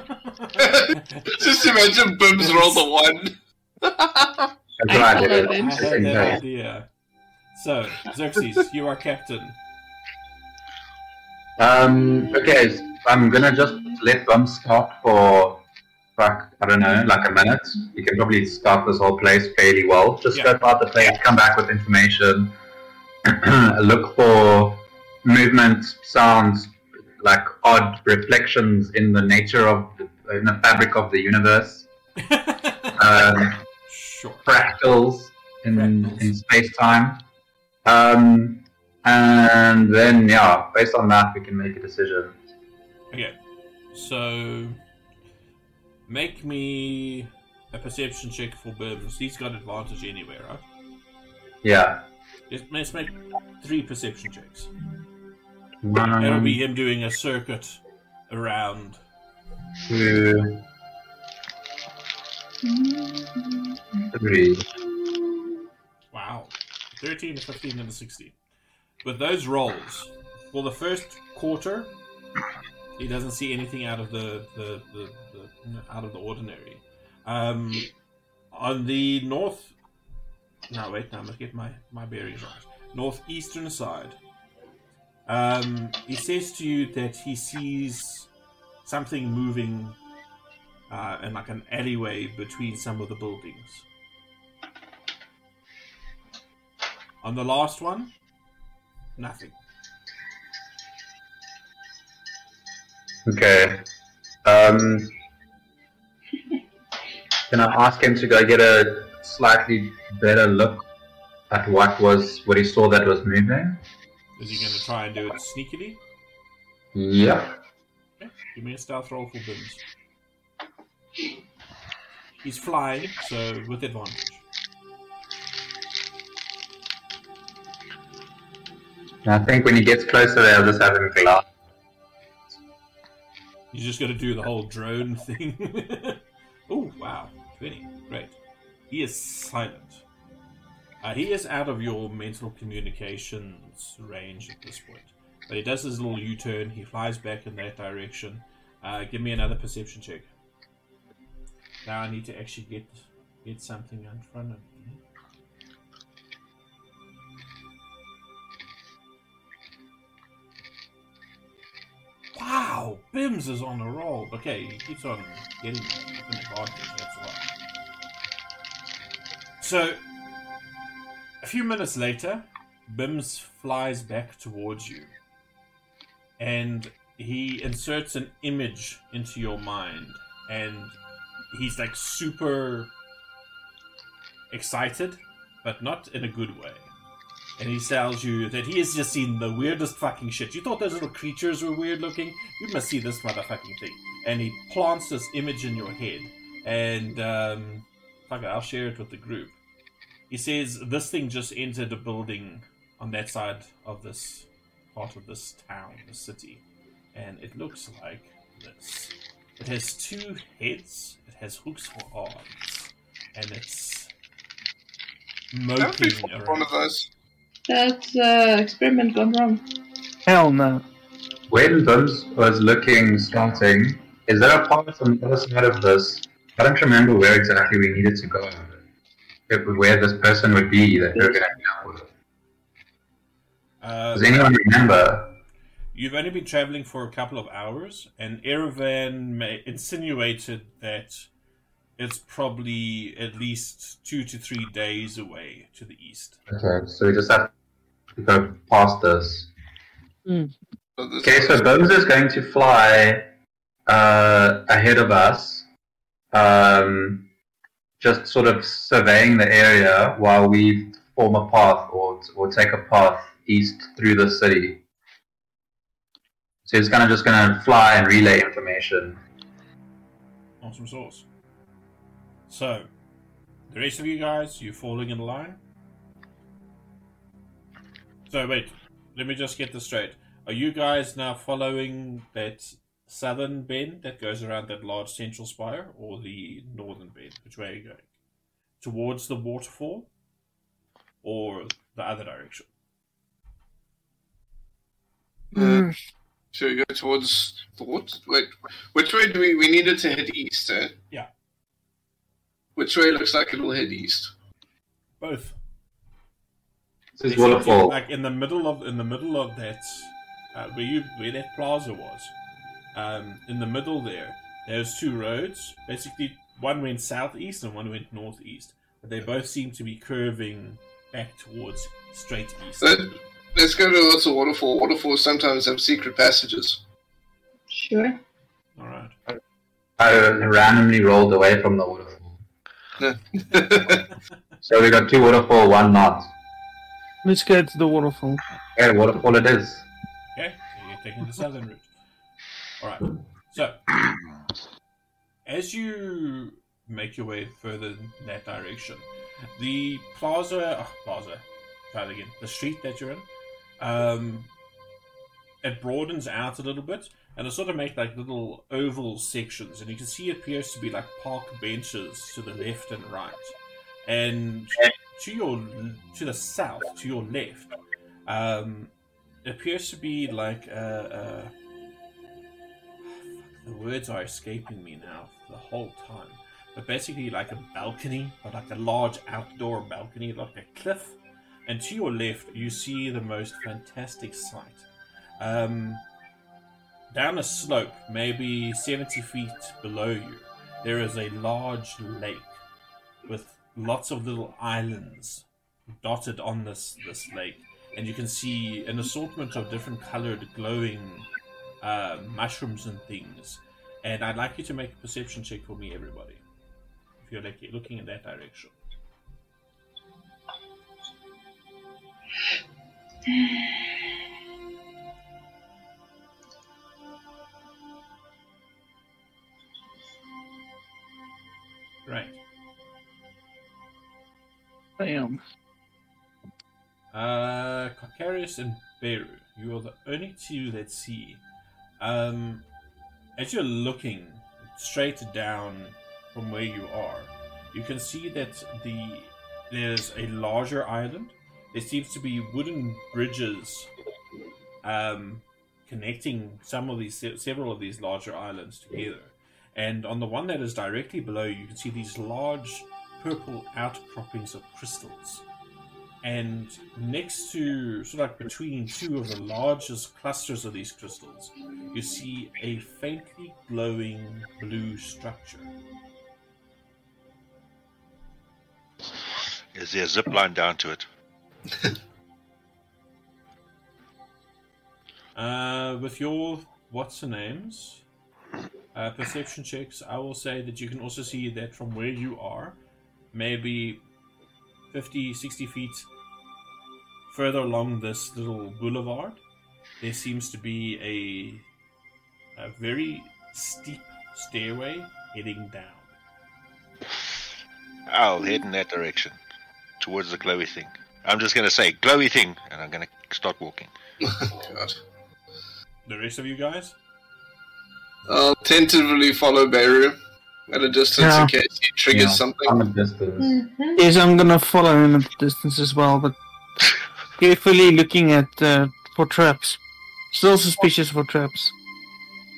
C: Just imagine Bims roll the one.
B: That's
F: I
B: right.
F: follow
B: yeah.
F: them.
A: I had that idea. So, Xerxes, you are captain.
B: Um, okay, I'm gonna just let them start for, fuck, I don't know, like a minute. You can probably start this whole place fairly well. Just
A: Yeah.
B: scope out the place, come back with information, look for movement, sounds, like odd reflections in the nature of, the, in the fabric of the universe, um,
A: sure.
B: fractals in,
A: Fractals.
B: in space time. Um, and then, yeah, based on that, we can make a decision.
A: Okay. So, make me a perception check for Bims. He's got advantage anyway, right?
B: Yeah.
A: Let's make three perception checks.
B: One,
A: It'll be him doing a circuit around.
B: two, three.
A: Wow. 13, a 15, and a 16. With those rolls, for the first quarter, he doesn't see anything out of the, the, the, the out of the ordinary. Um, on the north, no wait, no, I must get my my bearings right. Northeastern side, um, he says to you that he sees something moving uh, in like an alleyway between some of the buildings. On the last one, nothing.
B: Okay. Um, can I ask him to go get a slightly better look at what was what he saw that was moving?
A: Is he going to try and do it sneakily?
B: Yeah.
A: Okay, give me a stealth roll for Bims. He's flying, so with advantage.
B: I think when he gets closer, they'll just have him glass.
A: He's just going to do the whole drone thing. oh, wow. 20. Great. He is silent. Uh, he is out of your mental communications range at this point. But he does his little U turn. He flies back in that direction. Uh, give me another perception check. Now I need to actually get get something in front of me. Wow, Bims is on a roll. Okay, he keeps on getting an advantage. That's why. So, a few minutes later, Bims flies back towards you, and he inserts an image into your mind, and he's like super excited, but not in a good way. And he tells you that he has just seen the weirdest fucking shit. You thought those little creatures were weird looking? You must see this motherfucking thing. And he plants this image in your head. And, um, fuck it, I'll share it with the group. He says this thing just entered a building on that side of this part of this town, the city. And it looks like this. It has two heads, it has hooks for arms, and it's
C: Don't
A: moping
C: be one of those.
F: That's uh, experiment gone wrong.
D: Hell no.
B: When Bims was looking, starting, is there a part on the other side of this? I don't remember where exactly we needed to go. It- Where this person would be that we were going to hang out with.
A: Uh,
B: Does anyone remember?
A: You've only been traveling for a couple of hours, and Erevan insinuated that it's probably at least two to three days away to the east.
B: Okay, so we just have to go past this.
C: So this-
B: Okay, so Bones is going to fly uh, ahead of us, um, just sort of surveying the area while we form a path or, or take a path east through the city. So he's kind of just going to fly and relay information.
A: Awesome source. So, the rest of you guys, you're falling in line? So wait, let me just get this straight. Are you guys now following that southern bend that goes around that large central spire, or the northern bend? Which way are you going? Towards the waterfall, or the other direction?
D: Mm,
C: Should we go towards the what? Wait, which way do we? We needed to head east, eh?
A: Yeah.
C: Which way looks like it'll head east?
A: Both.
B: This is
A: They seem to be,
B: waterfall.
A: Like in the middle of in the middle of that uh, where you where that plaza was. Um, in the middle there, there's two roads. Basically, one went southeast and one went northeast. But they both seem to be curving back towards straight east.
C: Let, let's go to lots of waterfall. Waterfalls sometimes have secret passages.
F: Sure.
A: All right.
B: I randomly rolled away from the waterfall. So we got two waterfall, one not.
D: let's go to the waterfall.
B: Okay, waterfall it is.
A: Okay, so you're taking the southern route. All right. So, as you make your way further in that direction, the plaza, oh, plaza, try it again. The street that you're in, um, it broadens out a little bit, and it sort of makes like little oval sections, and you can see it appears to be like park benches to the left and right, and to your to the south, to your left, um, it appears to be like a, a the words are escaping me now the whole time. But basically like a balcony, but like a large outdoor balcony, like a cliff. And to your left, you see the most fantastic sight. Um, down a slope, maybe 70 feet below you, there is a large lake with lots of little islands dotted on this, this lake and you can see an assortment of different colored glowing uh, mushrooms and things. And I'd like you to make a perception check for me, everybody. If you're like looking in that direction. Right.
D: Damn.
A: Uh, Carcarius and Beru, you are the only two that see. Um, as you're looking straight down from where you are, you can see that the there's a larger island. There seems to be wooden bridges um, connecting some of these several of these larger islands together. And on the one that is directly below, you can see these large purple outcroppings of crystals and next to sort of like between two of the largest clusters of these crystals you see a faintly glowing blue structure
E: Is there a zip line down to it?
A: uh, with your what's the names uh, perception checks i will say that you can also see that from where you are maybe 50 60 feet further along this little boulevard there seems to be a, a very steep stairway heading down
E: I'll head in that direction, towards the glowy thing. I'm just going to say glowy thing, and I'm going to start walking.
C: God.
A: the rest of you guys
C: I'll tentatively follow Beru at a distance
D: Yeah.
C: in case he triggers
B: Yeah,
C: something.
B: I'm a distance.
F: Mm-hmm.
D: Yes, I'm gonna follow him at the distance as well, but carefully looking at uh, for traps. Still suspicious for traps.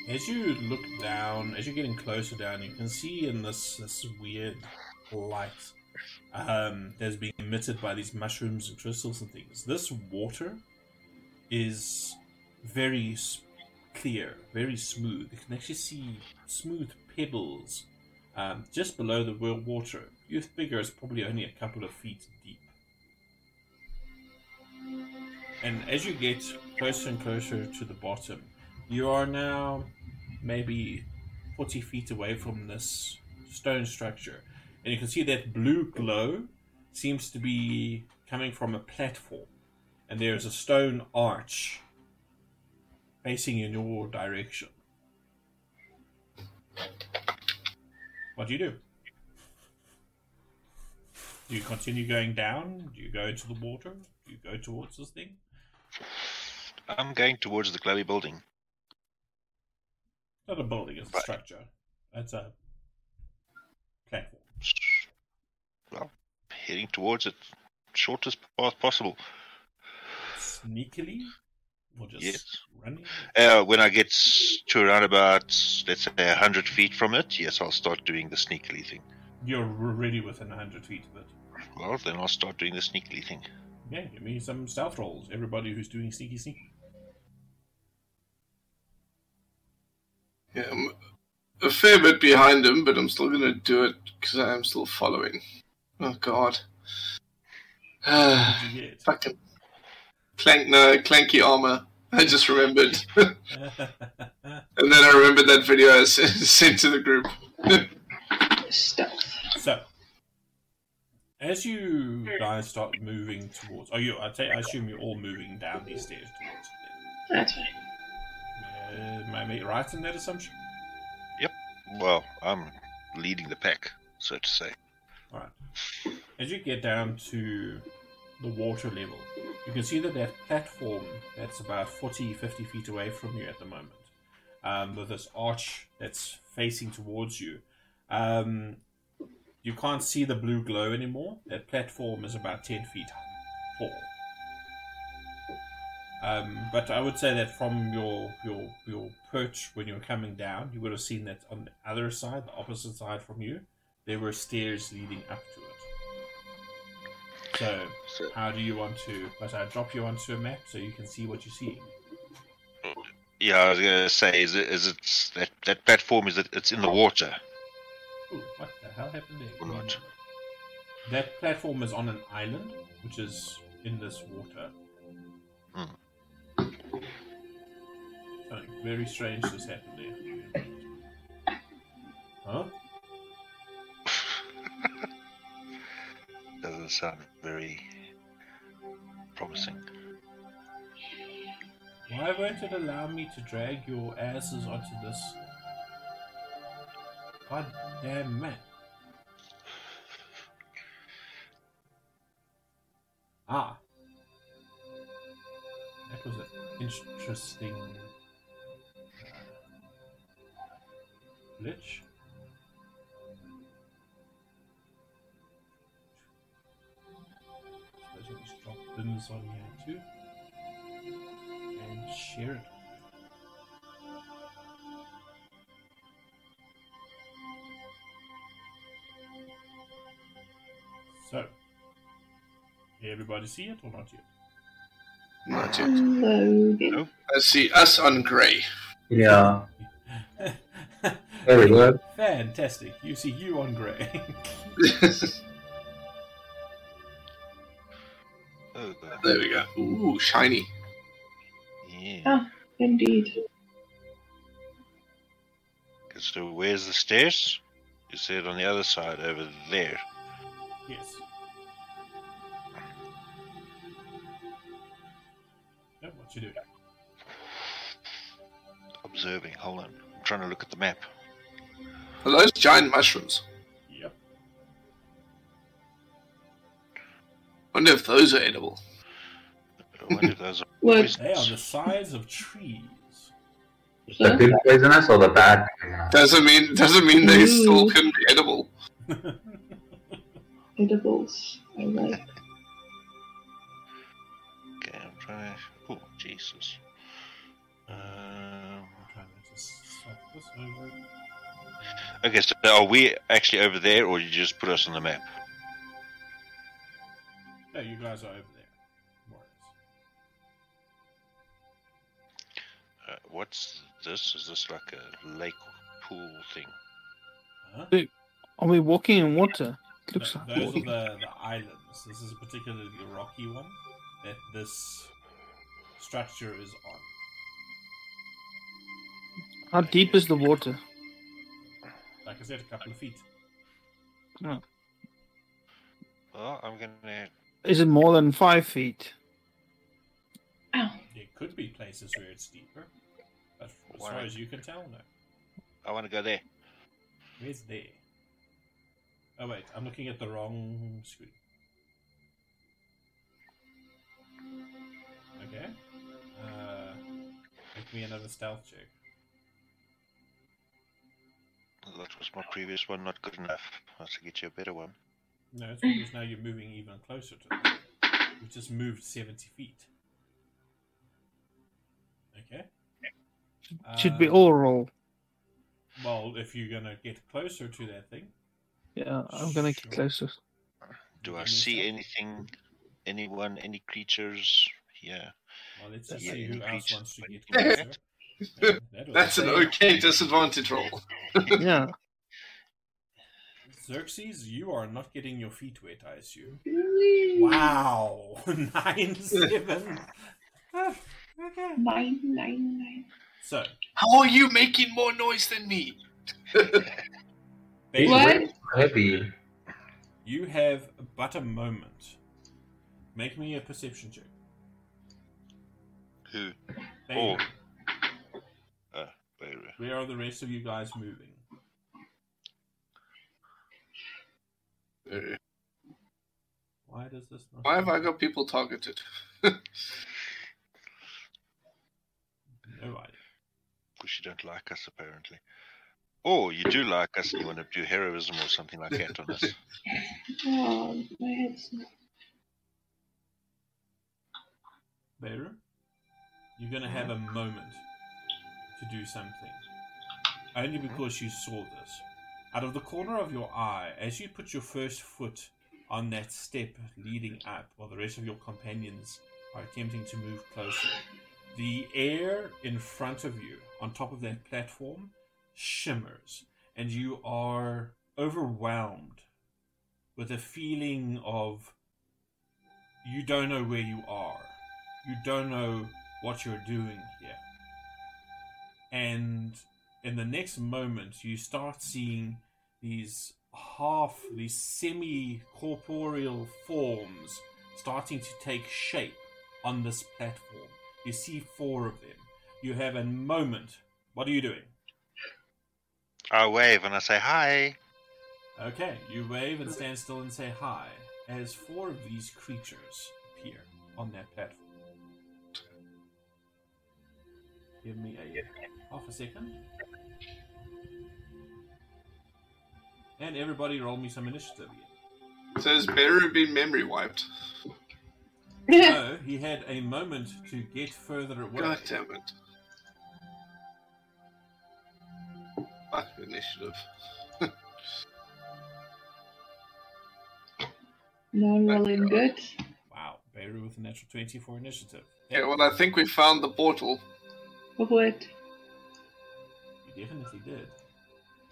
A: As you look down, as you're getting closer down, you can see in this this weird light um, that's being emitted by these mushrooms and crystals and things. This water is very clear, very smooth. You can actually see smooth pebbles um, just below the wa- water. You figure it's probably only a couple of feet deep. And as you get closer and closer to the bottom, you are now maybe 40 feet away from this stone structure. And you can see that blue glow seems to be coming from a platform. And there is a stone arch facing in your direction. What do you do? Do you continue going down? Do you go into the water? Do you go towards this thing?
E: I'm going towards the glowy building.
A: Not a building, it's a
E: Right.
A: structure. It's a platform.
E: Well, heading towards it, shortest path possible.
A: Sneakily? Or just
E: Yes.
A: running?
E: Uh, when I get to around about, let's say, 100 feet from it, yes, I'll start doing the sneakily thing.
A: You're already within 100 feet of it.
E: Well, then I'll start doing the sneakily thing.
A: Yeah, give me some stealth rolls. Everybody who's doing sneaky sneaky.
C: Yeah, I'm a fair bit behind him, but I'm still gonna do it because I am still following. Oh god.
A: What did you get?
C: Fucking clank, no, clanky armor. I just remembered, and then I remembered that video I sent to the group.
F: Stealth.
A: so, as you guys start moving towards, oh, you, I, ta- I assume you're all moving down these stairs towards it.
F: That's
A: right. Uh, am I ma- right in that assumption? Yep.
E: Well, I'm leading the pack, so to say.
A: Alright. As you get down to the water level, you can see that that platform that's about 40, 50 feet away from you at the moment, um, with this arch that's facing towards you, um, you can't see the blue glow anymore. That platform is about 10 feet tall. Um, but I would say that from your, your your perch when you were coming down, you would have seen that on the other side, the opposite side from you, there were stairs leading up to it. So,
E: So,
A: how do you want to? Must I drop you onto a map so you can see what you're seeing.
E: yeah, I was gonna say, is it is it that that platform? Is it? It's in the water.
A: Ooh, what hell happened there?
E: Or not.
A: That platform is on an island, which is in this water.
E: Hmm.
A: Something very strange just happened there. Huh?
E: Doesn't sound very promising.
A: Why won't it allow me to drag your asses onto this goddamn map? Ah. That was an interesting glitch. Suppose I'll just drop Bims on here too and share it. So, everybody see it or not yet?
C: Not yet.
F: Loading.
C: I see us on grey.
B: Yeah. Very good.
A: Fantastic. You see you on grey.
E: Oh,
C: there we go. Ooh, shiny.
E: yeah.
F: Oh, indeed.
E: So where's the stairs? You said on the other side over there.
A: yes. What you doing?
E: Observing. Hold on. I'm trying to look at the map.
C: Are those giant mushrooms?
A: Yep.
C: Wonder if those are edible.
E: Wonder if those are
F: What?
A: They are the size of trees.
B: The good poisonous or the bad poisonous?
C: Doesn't mean doesn't mean they
F: Ooh.
C: still can be edible.
F: Edibles. I like.
E: Jesus. Um,
A: I'm trying to just swap this over.
E: okay, so are we actually over there, or you just put us on the map?
A: No, you guys are over there. More or less.
E: Uh, what's this? Is this like a lake pool thing?
A: Huh?
D: Are we walking in water? It looks
A: Th-
D: like
A: those are the, the islands. This is a particularly rocky one that this structure is on.
D: How deep is the water?
A: Like I said, a couple of feet.
E: Well, I'm gonna.
D: Is it more than five feet?
F: Ow.
A: There could be places where it's deeper, but as
E: Why
A: far as you can tell, no.
E: I want to go there.
A: Where's there? Oh wait, I'm looking at the wrong screen. Make me another stealth check.
E: That was my previous one, not good enough. I have to get you a better one.
A: No, it's because now you're moving even closer to them. You've just moved 70 feet. Okay.
D: Should we
A: Uh,
D: all roll?
A: Well, if you're gonna get closer to that thing,
D: Yeah, I'm gonna
A: Sure.
D: get closer.
E: Do I
A: Give me a
E: see anything, anyone, any creatures here?
A: Well, let's just see who else wants to get closer. That
C: That's an okay disadvantage roll.
D: Yeah,
A: Xerxes, you are not getting your feet wet, I assume. Wow, nine seven. Okay.
F: Nine, nine, nine.
A: So,
C: How are you making more noise than me?
A: Bailey,
F: What?
B: Heavy.
A: you have but a moment. Make me a perception check.
E: Who?
A: Bailey,
E: Oh. Uh, where?
A: where are the rest of you guys moving?
C: Uh,
A: Why does this not?
C: Why have I got people targeted?
A: No idea.
E: Because you don't like us, apparently. Or you do like us and you want to do heroism or something like that on us.
F: Oh, my head's not.
A: Beru, you're gonna have a mm. moment to do something. Only because you saw this. Out of the corner of your eye, as you put your first foot on that step leading up, while the rest of your companions are attempting to move closer, the air in front of you, on top of that platform, shimmers, and you are overwhelmed with a feeling of you don't know where you are. You don't know what you're doing here. And in the next moment, you start seeing these half, these semi corporeal forms starting to take shape on this platform. You see four of them. You have a moment. What are you doing?
E: I wave and I say hi.
A: Okay, you wave and stand still and say hi as four of these creatures appear on that platform. Give me a half a second. And everybody roll me some initiative again.
C: Says Beru been memory wiped.
A: No, he had a moment to get further away.
C: God damn it. Fuck initiative.
F: Not rolling good.
A: Wow, Beru with a natural 20 for initiative.
C: Yeah, well, I think we found the portal.
F: Of what?
A: You definitely did.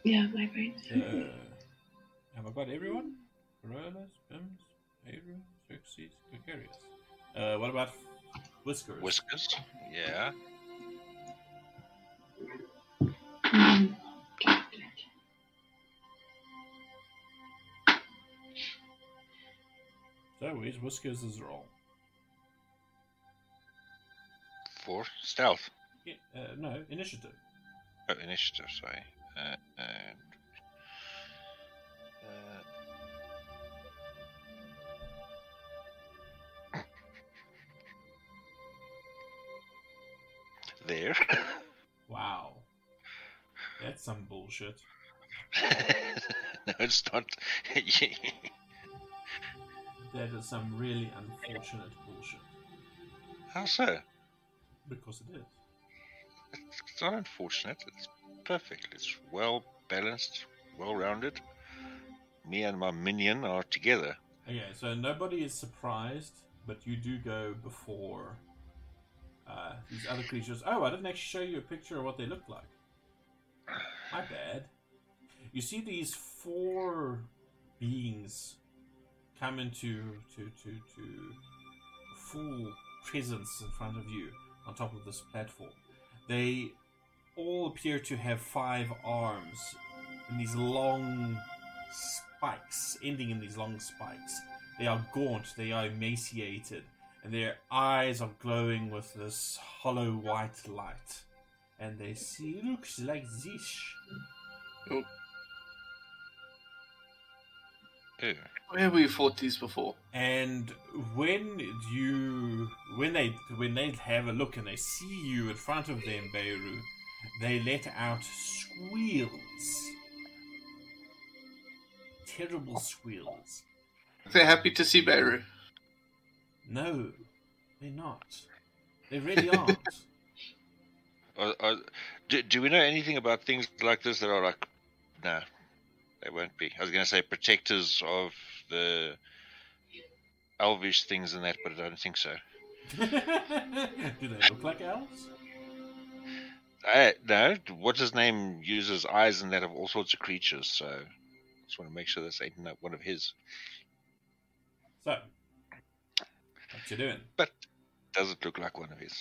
F: Yeah, my brain's.
A: Uh, have I got everyone? Corollas, Bims, Beru, Xerxes, Gregarious. Uh, what about Whiskers?
E: Whiskers. Yeah.
F: Mm.
A: So, where's Whiskers' roll?
E: For stealth.
A: Yeah, uh, no, initiative.
E: Oh, initiative, sorry. Uh, and. Uh, there.
A: Wow. That's some bullshit.
E: no, it's not.
A: That is some really unfortunate bullshit.
E: How so?
A: Because it is.
E: It's not unfortunate. It's perfect. It's well balanced, well rounded. Me and my minion are together.
A: Okay, so nobody is surprised, but you do go before uh, these other creatures. Oh, I didn't actually show you a picture of what they look like. My bad. You see these four beings come into to, to, to full presence in front of you on top of this platform. They all appear to have five arms and these long spikes, ending in these long spikes. They are gaunt, they are emaciated, and their eyes are glowing with this hollow white light. And they see looks like this.
E: Oh, Ooh.
C: Where have we fought these before?
A: And when you when they when they have a look and they see you in front of them, Beirut, they let out squeals. Terrible squeals.
C: They're happy to see Beirut.
A: No, they're not. They really aren't.
E: Are, are, do, do we know anything about things like this that are like, no, they won't be. I was going to say protectors of the elvish things and that, but I don't think so.
A: Do they look like elves?
E: I, no, what's his name uses eyes and that of all sorts of creatures, so I just want to make sure this ain't one of his.
A: So, what you doing?
E: But does it look like one of his?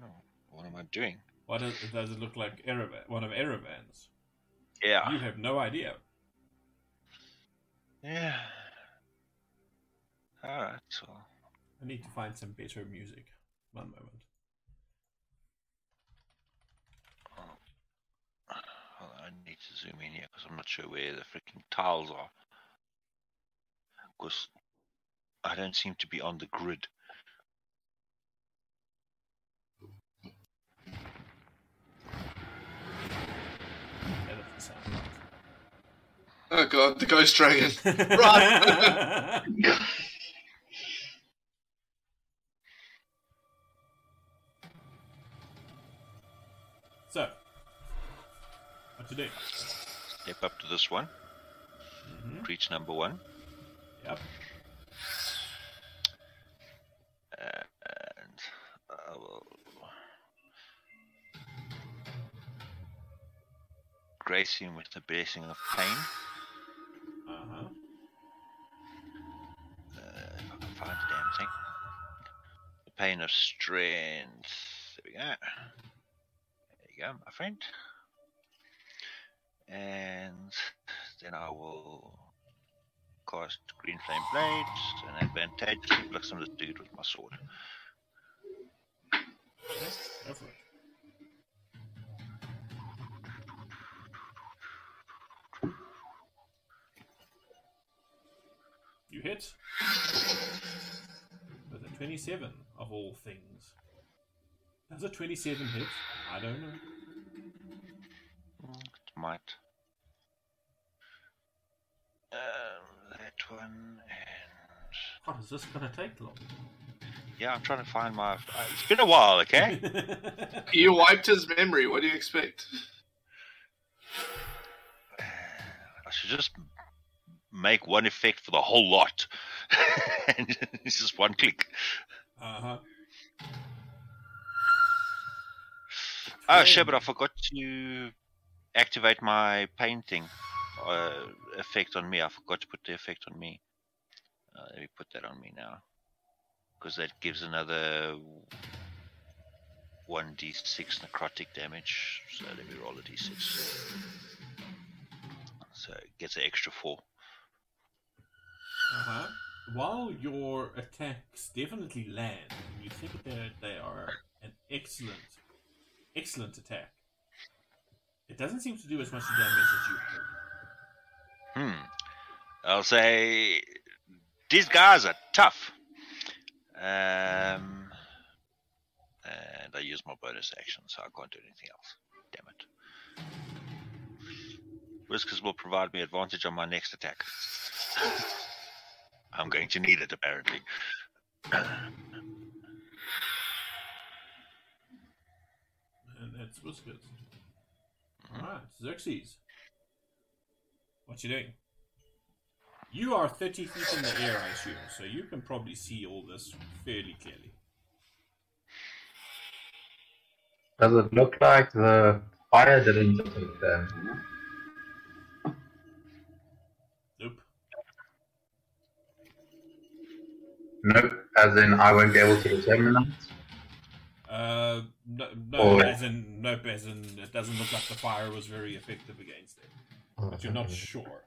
E: No. What am I doing?
A: What is, does it look like? Erevan, one of Erevan's?
E: Yeah.
A: You have no idea.
E: Yeah. Ah, all right. Well,
A: I need to find some better music. One moment.
E: Oh, well, I need to zoom in here because I'm not sure where the freaking tiles are. Because I don't seem to be on the grid.
A: That
C: Oh god, the ghost dragon.
A: right. so, what you doing?
E: Step up to this one.
A: Mhm.
E: Reach number one.
A: Yep.
E: Grace him with the blessing of pain.
A: Uh huh.
E: Uh, if I can find the damn thing. The pain of strength. There we go. There you go, my friend. And then I will cast Green Flame Blades and advantageously block some of this dude with my sword.
A: Okay, You hit with a 27 of all things. Does a 27 hit? I don't know.
E: Mm, It might. Um, that one and
A: What is this gonna take long?
E: yeah, I'm trying to find my. Uh, it's been a while, okay.
C: you wiped his memory. What do you expect?
E: I should just make one effect for the whole lot. and it's just one click.
A: uh huh.
E: Oh shit! But I forgot to activate my pain thing uh, effect on me. I forgot to put the effect on me. Uh, let me put that on me now, because that gives another one d6 necrotic damage. So let me roll a d6. So it gets an extra four.
A: Uh-huh. While your attacks definitely land, you think that they are an excellent, excellent attack. It doesn't seem to do as much damage as you hope.
E: Hmm. I'll say these guys are tough. Um, and I use my bonus action, so I can't do anything else. Damn it. Whiskers will provide me advantage on my next attack. I'm going to need it, apparently.
A: And that's Whiskers. Alright, Xerxes. What you doing? You are 30 feet in the air, I assume, so you can probably see all this fairly clearly.
B: Does it look like the fire didn't affect them?
A: Nope.
B: Nope, as in I won't be able to determine that.
A: Uh, no, no
B: Or-
A: as in, nope, as in, it doesn't look like the fire was very effective against it. But you're not sure.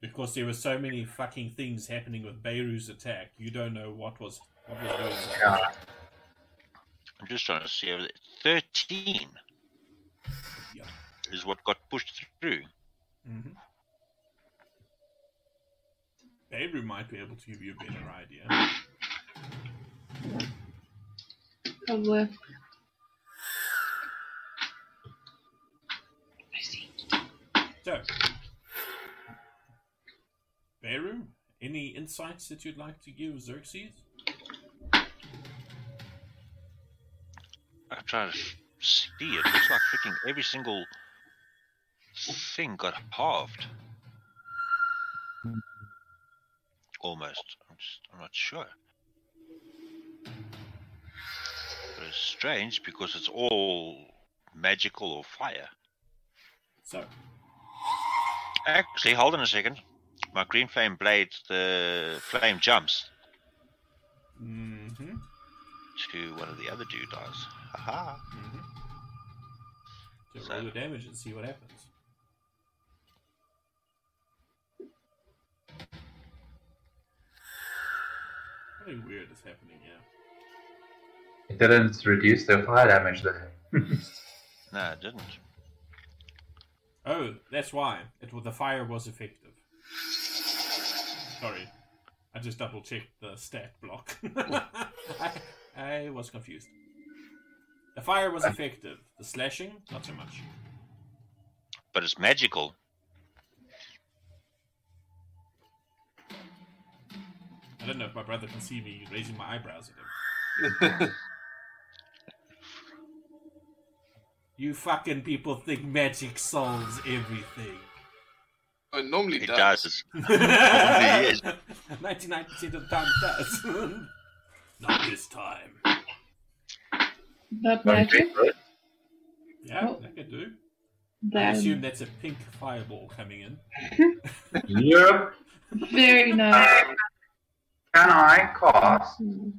A: Because there were so many fucking things happening with Beirut's attack, you don't know what was what was going on.
B: Yeah.
E: I'm just trying to see. over there. 13
A: Yeah.
E: is what got pushed through.
A: Mhm. Beirut might be able to give you a better idea.
F: Probably. I see.
A: So, Beru, any insights that you'd like to give Xerxes?
E: I'm trying to see. It looks like freaking every single thing got halved. Almost. I'm just. I'm not sure. But it's strange because it's all magical or fire.
A: So,
E: Actually, hold on a second. My green flame blade, the flame jumps
A: hmm
E: to one of the other doodads. Haha.
A: hmm So roll the damage and see what happens. Something weird is happening here.
B: It didn't reduce their fire damage though.
E: No, it didn't.
A: Oh, that's why. It was the fire was effective. Sorry, I just double checked the stat block. I, I was confused. The fire was effective. The slashing, not so much.
E: But it's magical.
A: I don't know if my brother can see me raising my eyebrows at him. You fucking people think magic solves everything.
C: it normally
E: It
C: does.
E: does.
A: Ninety-nine percent of the time it does. Not this time.
F: Not
B: Don't
F: magic.
A: Yeah,
F: Oh.
A: that could do. I assume that's a pink fireball coming in.
B: Yep.
F: very nice.
B: Um, Can I cast
F: Hmm.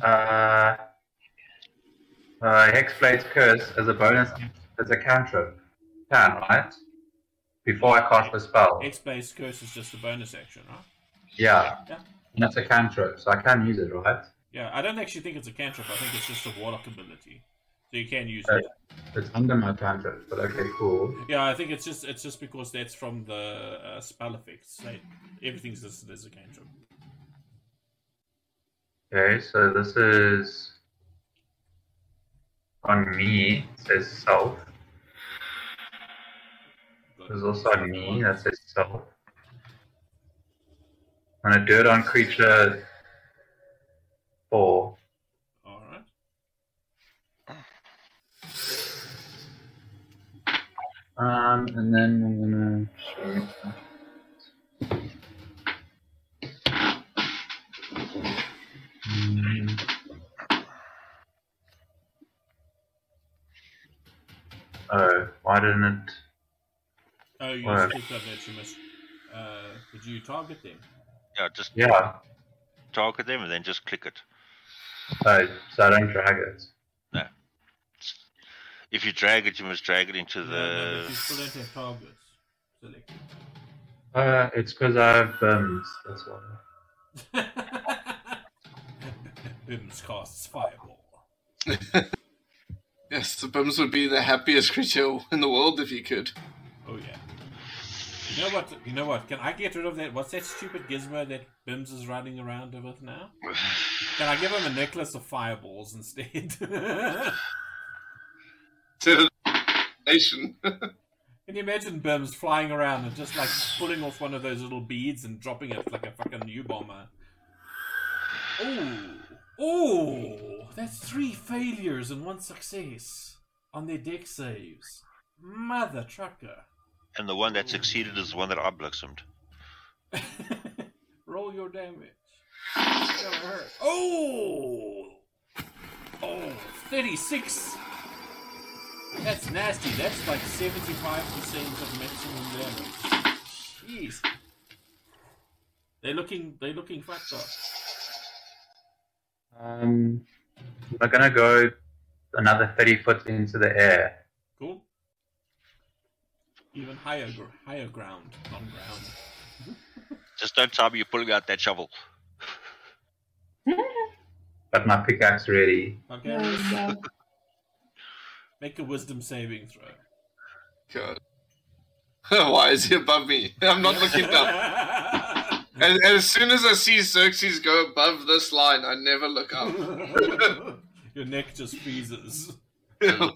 B: uh, uh, Hexblade's Curse as a bonus as a cantrip? Can, right? Before I cast the spell.
A: Hexblade's Curse is just a bonus action, right?
B: Yeah.
A: Yeah.
B: And that's a cantrip, so I can use it, right?
A: Yeah, I don't actually think it's a cantrip. I think it's just a warlock ability, so you can use
B: Uh,
A: it.
B: It's under my cantrip, but okay, cool.
A: Yeah, I think it's just it's just because that's from the uh, spell effects. Like, everything's listed as a cantrip.
B: Okay, so this is on me, it says self. There's also on me, that says self. And I do it on creature four.
A: All right.
B: Um, and then I'm gonna Oh, why didn't it?
A: Oh, you
B: Alright.
A: just clicked on that. You missed. Uh, did you target them?
E: Yeah, just
B: Yeah,
E: target them and then just click it.
B: oh, so I don't drag it. No.
E: If you drag it, you must drag it into
A: No, no,
E: the.
A: you still don't have targets selected.
B: Uh, it's because I have bims, that's why.
A: Bims casts fireball.
C: Yes, the Bims would be the happiest creature in the world if he could.
A: Oh yeah. You know what? You know what? Can I get rid of that? What's that stupid gizmo that Bims is running around with now? Can I give him a necklace of fireballs instead?
C: To the nation.
A: Can you imagine Bims flying around and just like pulling off one of those little beads and dropping it like a fucking U bomber? Oh, oh, that's three failures and one success on their Dex saves. Mother trucker.
E: And the one that succeeded is the one that I.
A: Roll your damage. Oh! Oh, 36. That's nasty. That's like 75% of maximum damage. Jeez. They're looking, they're looking fucked up.
B: Um, we're gonna go another 30 foot into the air.
A: Cool. Even higher, gr- higher ground, on ground.
E: Just don't tell me you're pulling out that shovel.
B: But my pickaxe ready.
A: Okay,
F: Oh,
A: make a wisdom saving throw.
C: God. Why is he above me? I'm not looking up. And, and as soon as I see Xerxes go above this line, I never look up.
A: Your neck just freezes.
E: The,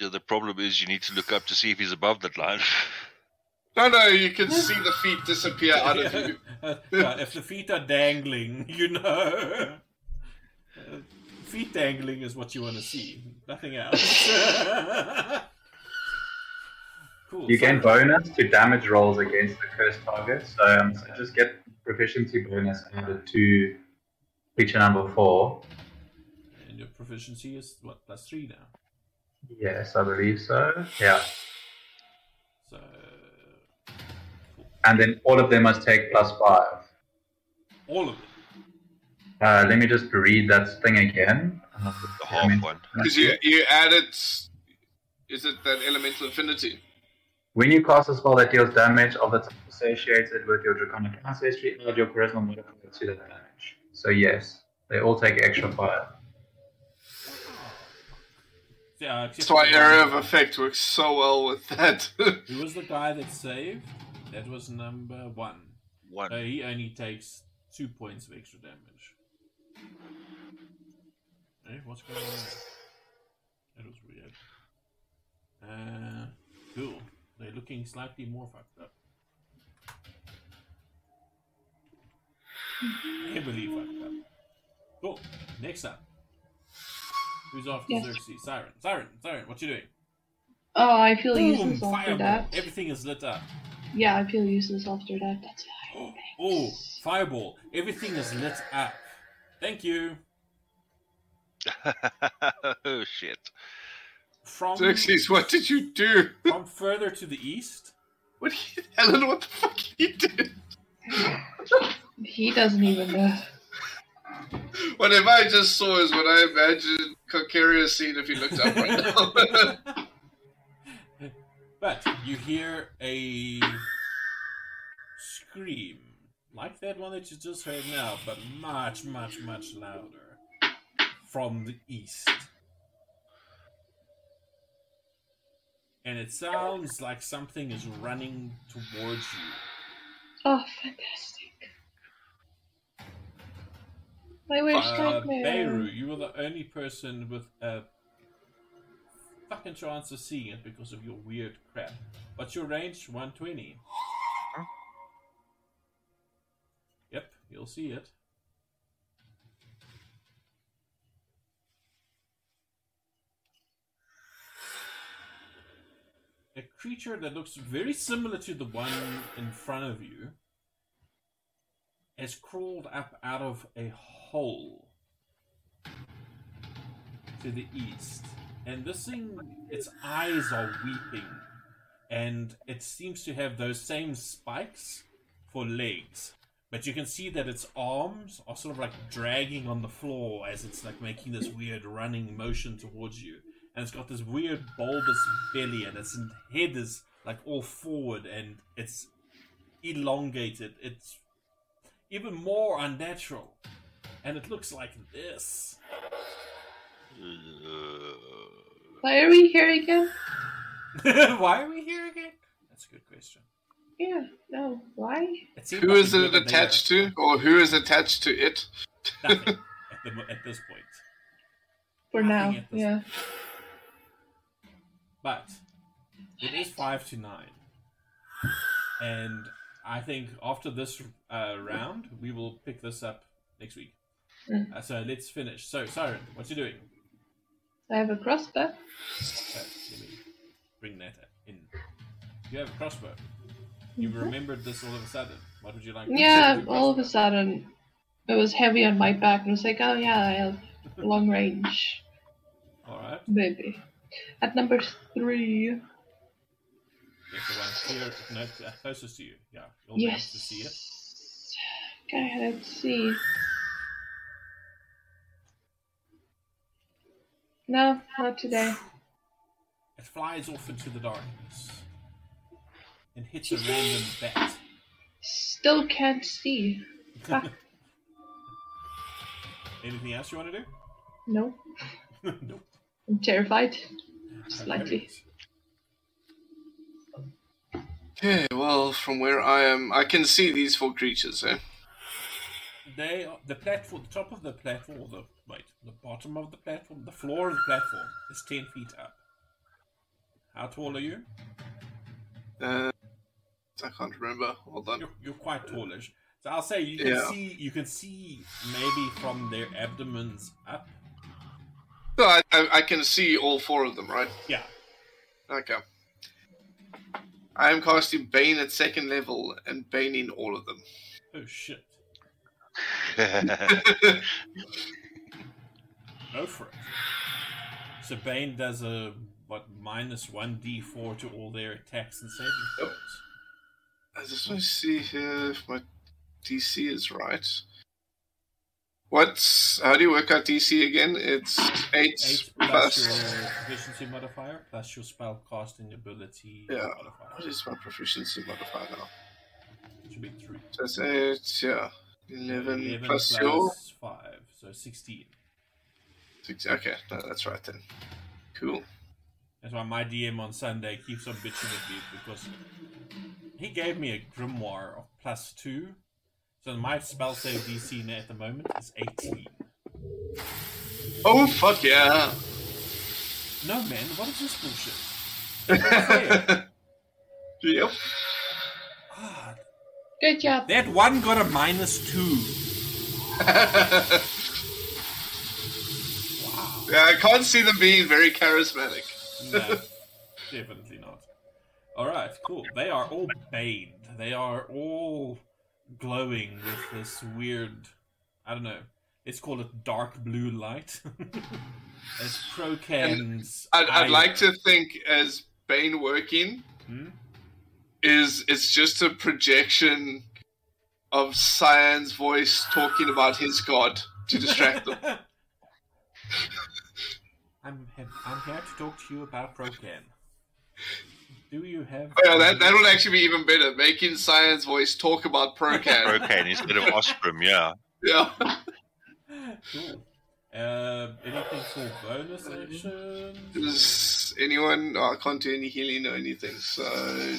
E: the- the problem is you need to look up to see if he's above that line.
C: no, no, you can see the feet disappear out of you.
A: Yeah, if the feet are dangling, you know. Uh, Feet dangling is what you want to see. Nothing else. cool.
B: You
A: so-
B: gain bonus to damage rolls against the cursed target, so, um, just get proficiency bonus added to feature number four.
A: And your proficiency is what plus three now.
B: Yes, I believe so. Yeah.
A: So
B: And then all of them must take plus five.
A: all of it.
B: Uh, let me just read that thing again. Uh,
E: The half one.
C: Because you, you added. Is it that elemental affinity?
B: When you cast a spell that deals damage of the type associated with your draconic ancestry, add your charisma modifier to that damage. So yes, they all take extra fire.
A: Yeah, except
C: That's why area of effect works so well with that.
A: Who was the guy that saved? That was number one.
E: One.
A: Uh, he only takes two points of extra damage. Hey, what's going on there? That was weird. Uh, cool. They're looking slightly more fucked up. Mm-hmm. Heavily fucked up. Cool. Next up. Who's after
F: Yes.
A: Xerxes? Siren. Siren. Siren. What you doing?
F: Oh, I feel
A: Boom!
F: useless after
A: Fireball.
F: that.
A: Everything is lit up.
F: Yeah, I feel useless after that. That's fine.
A: Oh, oh fireball. Everything is lit up. Thank you.
E: oh shit.
A: From
C: Xerxes, what did you do?
A: from further to the east,
C: What you, Ellen, what the fuck you did?
F: He doesn't even know.
C: Whatever I just saw is what I imagined Concaria seen if he looked up right now.
A: but you hear a scream like that one that you just heard now, but much, much, much louder from the east. And it sounds like something is running towards you.
F: Oh, fantastic. My worst
A: Uh,
F: nightmare.
A: Beirut, you were the only person with a fucking chance of seeing it because of your weird crap. What's your range? 120. Yep, you'll see it. A creature that looks very similar to the one in front of you has crawled up out of a hole to the east. And this thing, its eyes are weeping. And it seems to have those same spikes for legs. But you can see that its arms are sort of like dragging on the floor as it's like making this weird running motion towards you. And it's got this weird bulbous belly, and its head is like all forward and it's elongated. It's even more unnatural. And it looks like this.
F: Why are we here again?
A: Why are we here again? That's a good question.
F: Yeah, no, why?
A: It seemed
C: who
A: like
C: is it
A: good idea.
C: attached to? Or who is attached to it?
A: Nothing at, the, at this point.
F: For
A: Nothing
F: now,
A: at this
F: yeah.
A: But it is five to nine, and I think after this uh, round we will pick this up next week.
F: Mm.
A: Uh, so let's finish. So Siren, what you doing?
F: I have a crossbow.
A: Let me bring that in. You have a crossbow. You
F: Mhm.
A: remembered this all of a sudden. What would you like?
F: Yeah, all of a sudden, it was heavy on my back, and I was like, oh yeah, I have long range,
A: All right.
F: maybe. At number three,
A: one clear, no, uh, closest to you. Yeah, you'll be able
F: yes.
A: to see it.
F: Okay, let's see. No, not today.
A: It flies off into the darkness and hits a random bat.
F: Still can't see. Ah,
A: Anything else you want to do? no, nope.
F: I'm terrified. Slightly.
A: Alright.
C: Okay, well, from where I am, I can see these four creatures, eh?
A: They are, the platform, the top of the platform, the wait, the bottom of the platform, the floor of the platform is ten feet up. How tall are you?
C: Uh, I can't remember. Hold on.
A: You're, you're quite tallish. So I'll say you can
C: Yeah.
A: see you can see maybe from their abdomens up.
C: No, I, I, I can see all four of them, right?
A: Yeah.
C: Okay. I am casting Bane at second level and Bane in all of them.
A: Oh shit. Go for it. So Bane does a what minus one d four to all their attacks and saving throws.
C: I just want to see here if my DC is right. What's how do you work out DC again? It's eight,
A: Eight
C: plus.
A: plus your proficiency modifier plus your spell casting ability
C: Yeah.
A: modifier.
C: What is my proficiency modifier now?
A: It should be three.
C: So it's eight, yeah, eleven,
A: 11
C: plus
A: plus
C: your
A: five, so sixteen.
C: six. Okay, no, that's right then. Cool.
A: That's why my DM on Sunday keeps on bitching at me because he gave me a grimoire of plus two. So my spell save DC now at the moment is 18.
C: Oh fuck yeah!
A: No man, what is this bullshit?
C: Yep.
A: God.
F: Good job.
A: That one got a minus two. Wow.
C: Yeah, I can't see them being very charismatic.
A: No, definitely not. Alright, cool. They are all baned. They are all glowing with this weird I don't know. It's called a dark blue light. As Crocan's
C: I'd, I'd like to think as Bane working
A: Hmm?
C: is it's just a projection of Cyan's voice talking about his god to distract them.
A: I'm I'm here to talk to you about Crocan. Do you have
C: Oh, yeah, that that would actually be even better. Making Cyan's voice talk about Procan.
E: Procan instead of Osprey, yeah.
C: yeah.
A: cool. Uh, anything for bonus action?
C: Does anyone? Oh, I can't do any healing or anything. So,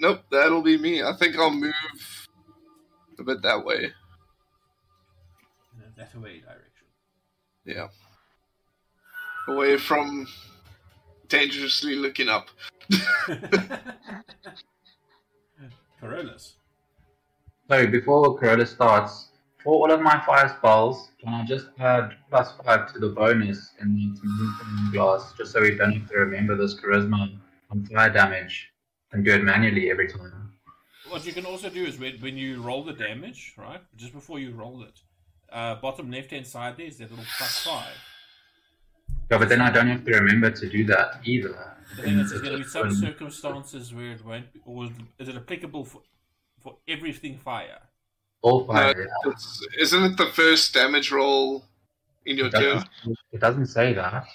C: nope, that'll be me. I think I'll move a bit that way.
A: That away direction.
C: Yeah, away from dangerously looking up.
A: Corollas.
B: So before Corona starts, for all of my fire spells, can I just add plus five to the bonus in the magnifying glass, just so we don't have to remember this charisma on fire damage and do it manually every time?
A: What you can also do is when, when you roll the damage, right? Just before you roll it, uh, bottom left hand side there is that little plus five.
B: Yeah, but then I don't have to remember to do that either.
A: But then
B: Then
A: it's
B: it's
A: going to be some circumstances where it won't be, or is it applicable for, for everything fire?
B: all
C: No,
B: fire. Uh,
C: yeah. isn't it the first damage roll in your
B: It
C: turn?
B: doesn't, it doesn't say that.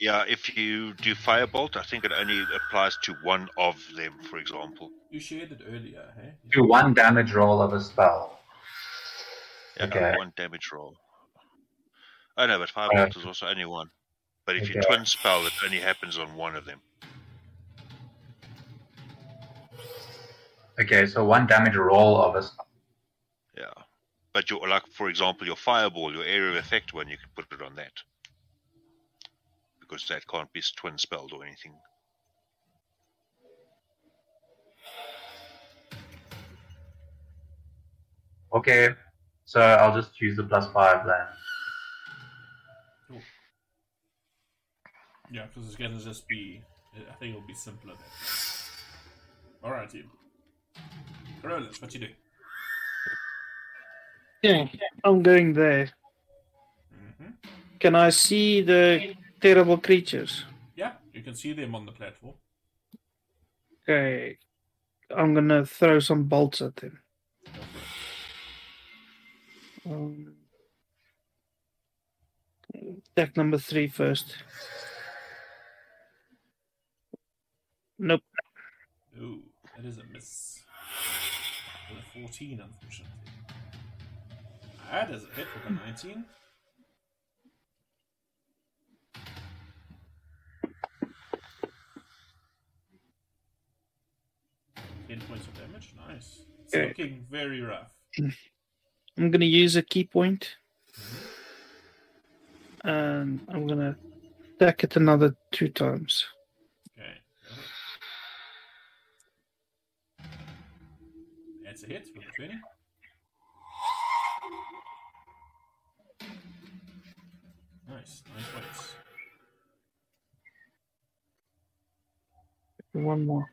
E: Yeah, if you do Firebolt, I think it only applies to one of them, for example.
A: You shared it earlier, hey?
B: Do one damage roll of a spell.
E: Yeah,
B: Okay.
E: one damage roll. Oh no, but Firebolt is also only one. But if you twin spell, it only happens on one of them.
B: Okay, so one damage roll of a spell.
E: Yeah. But your like for example your fireball, your area of effect one, you can put it on that. Because that can't be twin spelled or anything.
B: Okay, so I'll just use the plus five then.
A: Yeah, because it's going to just be. I think it'll be simpler then. Alright, team. Corollas, what you doing?
D: Yeah, I'm going there.
A: hmm
D: Can I see the terrible creatures?
A: Yeah, you can see them on the platform.
D: Okay. I'm gonna throw some bolts at them. Um, deck number three first. Nope.
A: Ooh, that is a miss. With a 14, unfortunately. Ah, that is a hit with a 19. Ten points of damage. Nice. It's
D: Okay.
A: looking very rough.
D: I'm gonna use a ki point, mm-hmm. and I'm gonna attack it another two times.
A: That's a hit with a 20. Nice, nice points.
D: One more.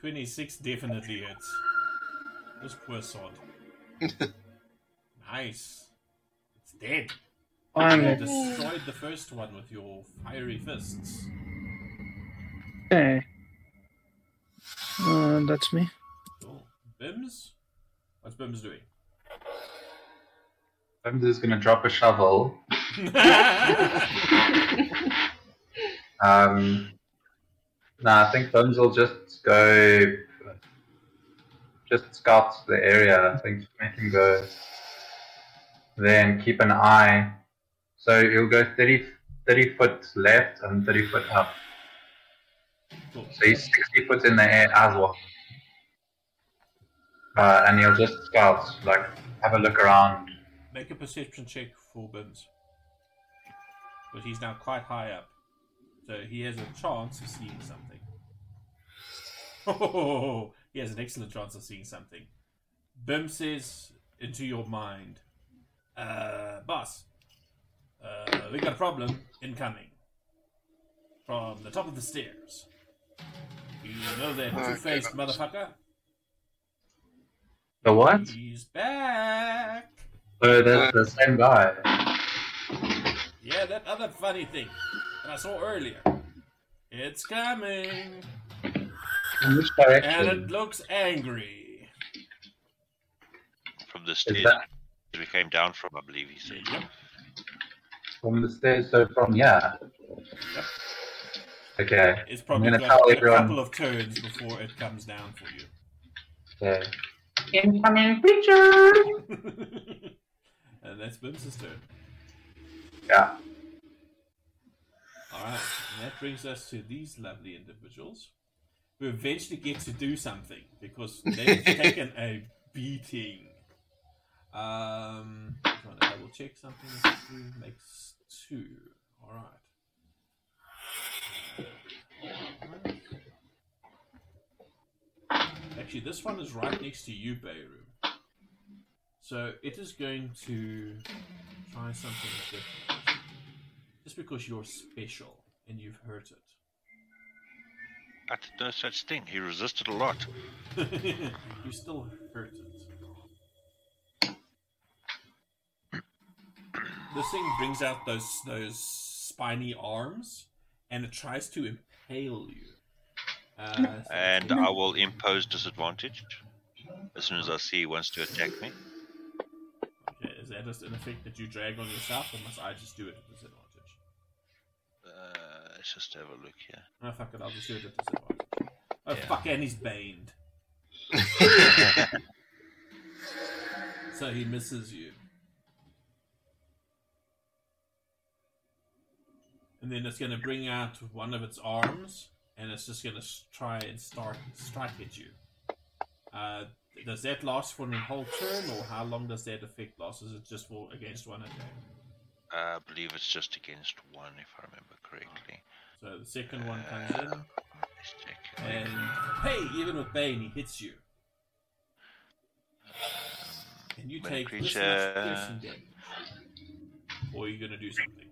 A: 26 definitely hits. This poor sod. nice. It's dead. You destroyed the first one with your fiery fists.
D: Okay. Uh, that's me.
A: Cool. Bims? What's Bims doing?
B: Bims is gonna drop a shovel. Um, no, I think Bones will just go, just scout the area. I think make him go. Then keep an eye. So he'll go 30, 30 foot left and 30 foot up. So he's 60 foot in the air as well. Uh, and he'll just scout, like have a look around.
A: Make a perception check for Bims. But he's now quite high up. So he has a chance of seeing something. Oh, he has an excellent chance of seeing something. Bim says into your mind, uh, boss, uh, we got a problem incoming. From the top of the stairs. You know that
C: Okay.
A: two-faced motherfucker?
B: The what?
A: He's back!
B: So that's the same guy.
A: Yeah, that other funny thing that I saw earlier. It's coming,
B: In which
A: and it looks angry.
E: From the stairs
B: that
E: we came down from, I believe he said.
A: Yep.
B: From the stairs? So from here.
A: Yep.
B: Okay.
A: It's probably
B: gonna
A: got
B: tell
A: a
B: everyone-
A: couple of turns before it comes down for you.
B: Okay. Incoming creature.
A: and that's Bim's turn.
B: Yeah.
A: Alright, and that brings us to these lovely individuals who eventually get to do something because they've taken a beating. Um, just want to double check something. Two makes two. Alright. Actually, this one is right next to you, Bayroom. So it is going to try something different. Just because you're special and you've hurt
E: it. Did no such thing. He resisted a lot.
A: you still hurt it. This thing brings out those those spiny arms and it tries to impale you. Uh, so
E: And I will impose disadvantage as soon as I see he wants to attack me.
A: okay, is that just an effect that you drag on yourself, or must I just do it at disadvantage?
E: Uh, let's just have a look here.
A: Oh fuck it, I'll just do it at disadvantage. Oh
E: Yeah.
A: fuck, and he's baned, so he misses you. And then it's going to bring out one of its arms, and it's just going to try and start strike at you. Uh, does that last for a whole turn, or how long does that effect last? Is it just for against one attack?
E: I believe it's just against one, if I remember correctly.
A: So the second one comes in,
E: Let's check.
A: and hey, even with Bane, he hits you. And you take this much
E: creature-
A: piercing damage. Or are you going to do something?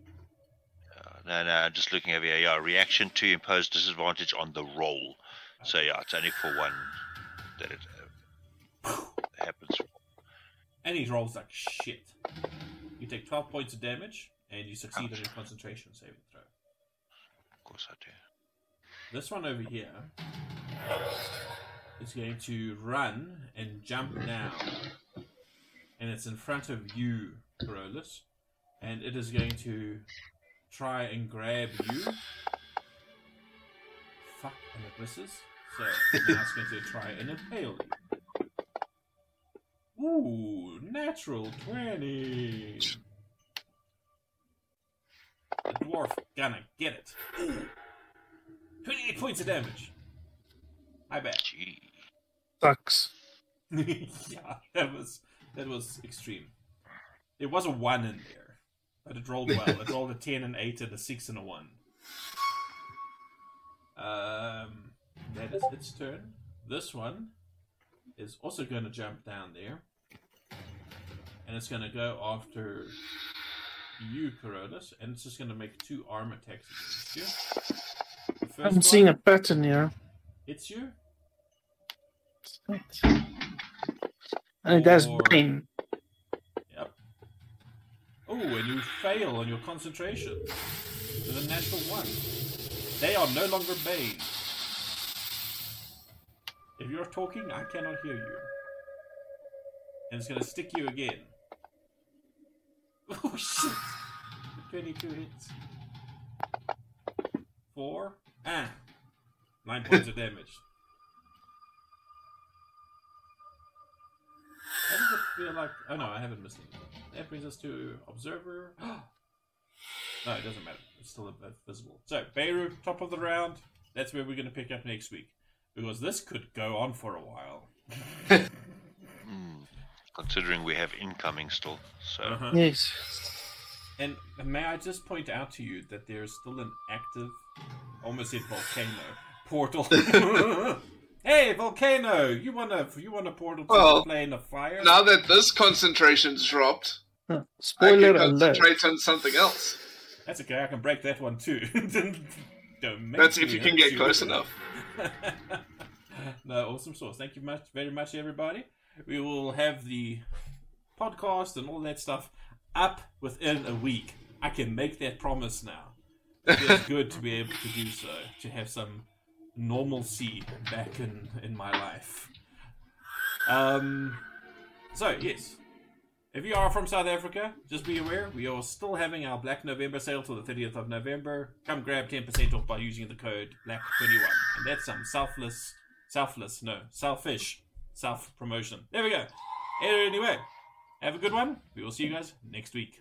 E: Uh, no, no, I'm just looking over here. Yeah, reaction to impose disadvantage on the roll. So yeah, it's only for one that it uh, happens.
A: And he rolls like shit. You take 12 points of damage, and you succeed on your concentration saving throw.
E: Of course I do.
A: This one over here is going to run and jump now. And it's in front of you, Corolus. And it is going to try and grab you. Fuck, and it misses. So now it's going to try and impale you. Ooh, natural 20. The dwarf gonna get it. 28 points of damage. I bet.
E: Gee.
D: Sucks.
A: yeah, that was that was extreme. There was a one in there, but it rolled well. It rolled a ten and eight and a six and a one. Um, that is its turn. This one is also going to jump down there, and it's going to go after you, Coronis, and it's just going to make two arm attacks against you.
D: I'm seeing a pattern here.
A: It's you.
D: And it has brain.
A: Oh, and you fail on your concentration with a natural one. They are no longer Bane. If you're talking, I cannot hear you. And it's gonna stick you again. Oh shit! 22 hits. Four. Ah! Nine points of damage. How does it feel like? Oh no, I haven't missed anything. That brings us to Observer. no, it doesn't matter. It's still visible. So, Beirut, top of the round. That's where we're going to pick up next week. Because this could go on for a while.
E: Hmm. Considering we have incoming still. So
A: Uh-huh.
D: Yes.
A: And may I just point out to you that there's still an active, almost said volcano, portal. hey, volcano! You want a you want a portal to
C: Well,
A: the plane of fire?
C: Now that this concentration's dropped,
D: Huh.
C: I
D: Spoiler
C: can
D: alert.
C: concentrate on something else.
A: That's okay. I can break that one too. Don't make
C: That's if you can get
A: you.
C: close enough.
A: no, awesome sauce. Thank you much, very much, everybody. We will have the podcast and all that stuff up within a week. I can make that promise now. It feels good to be able to do so, to have some normalcy back in in my life. Um. So yes, if you are from South Africa, just be aware we are still having our Black November sale till the 30th of November. Come grab 10% off by using the code BLACK21. And that's some selfless, selfless, no, selfish self promotion. There we go. Anyway, have a good one. We will see you guys next week.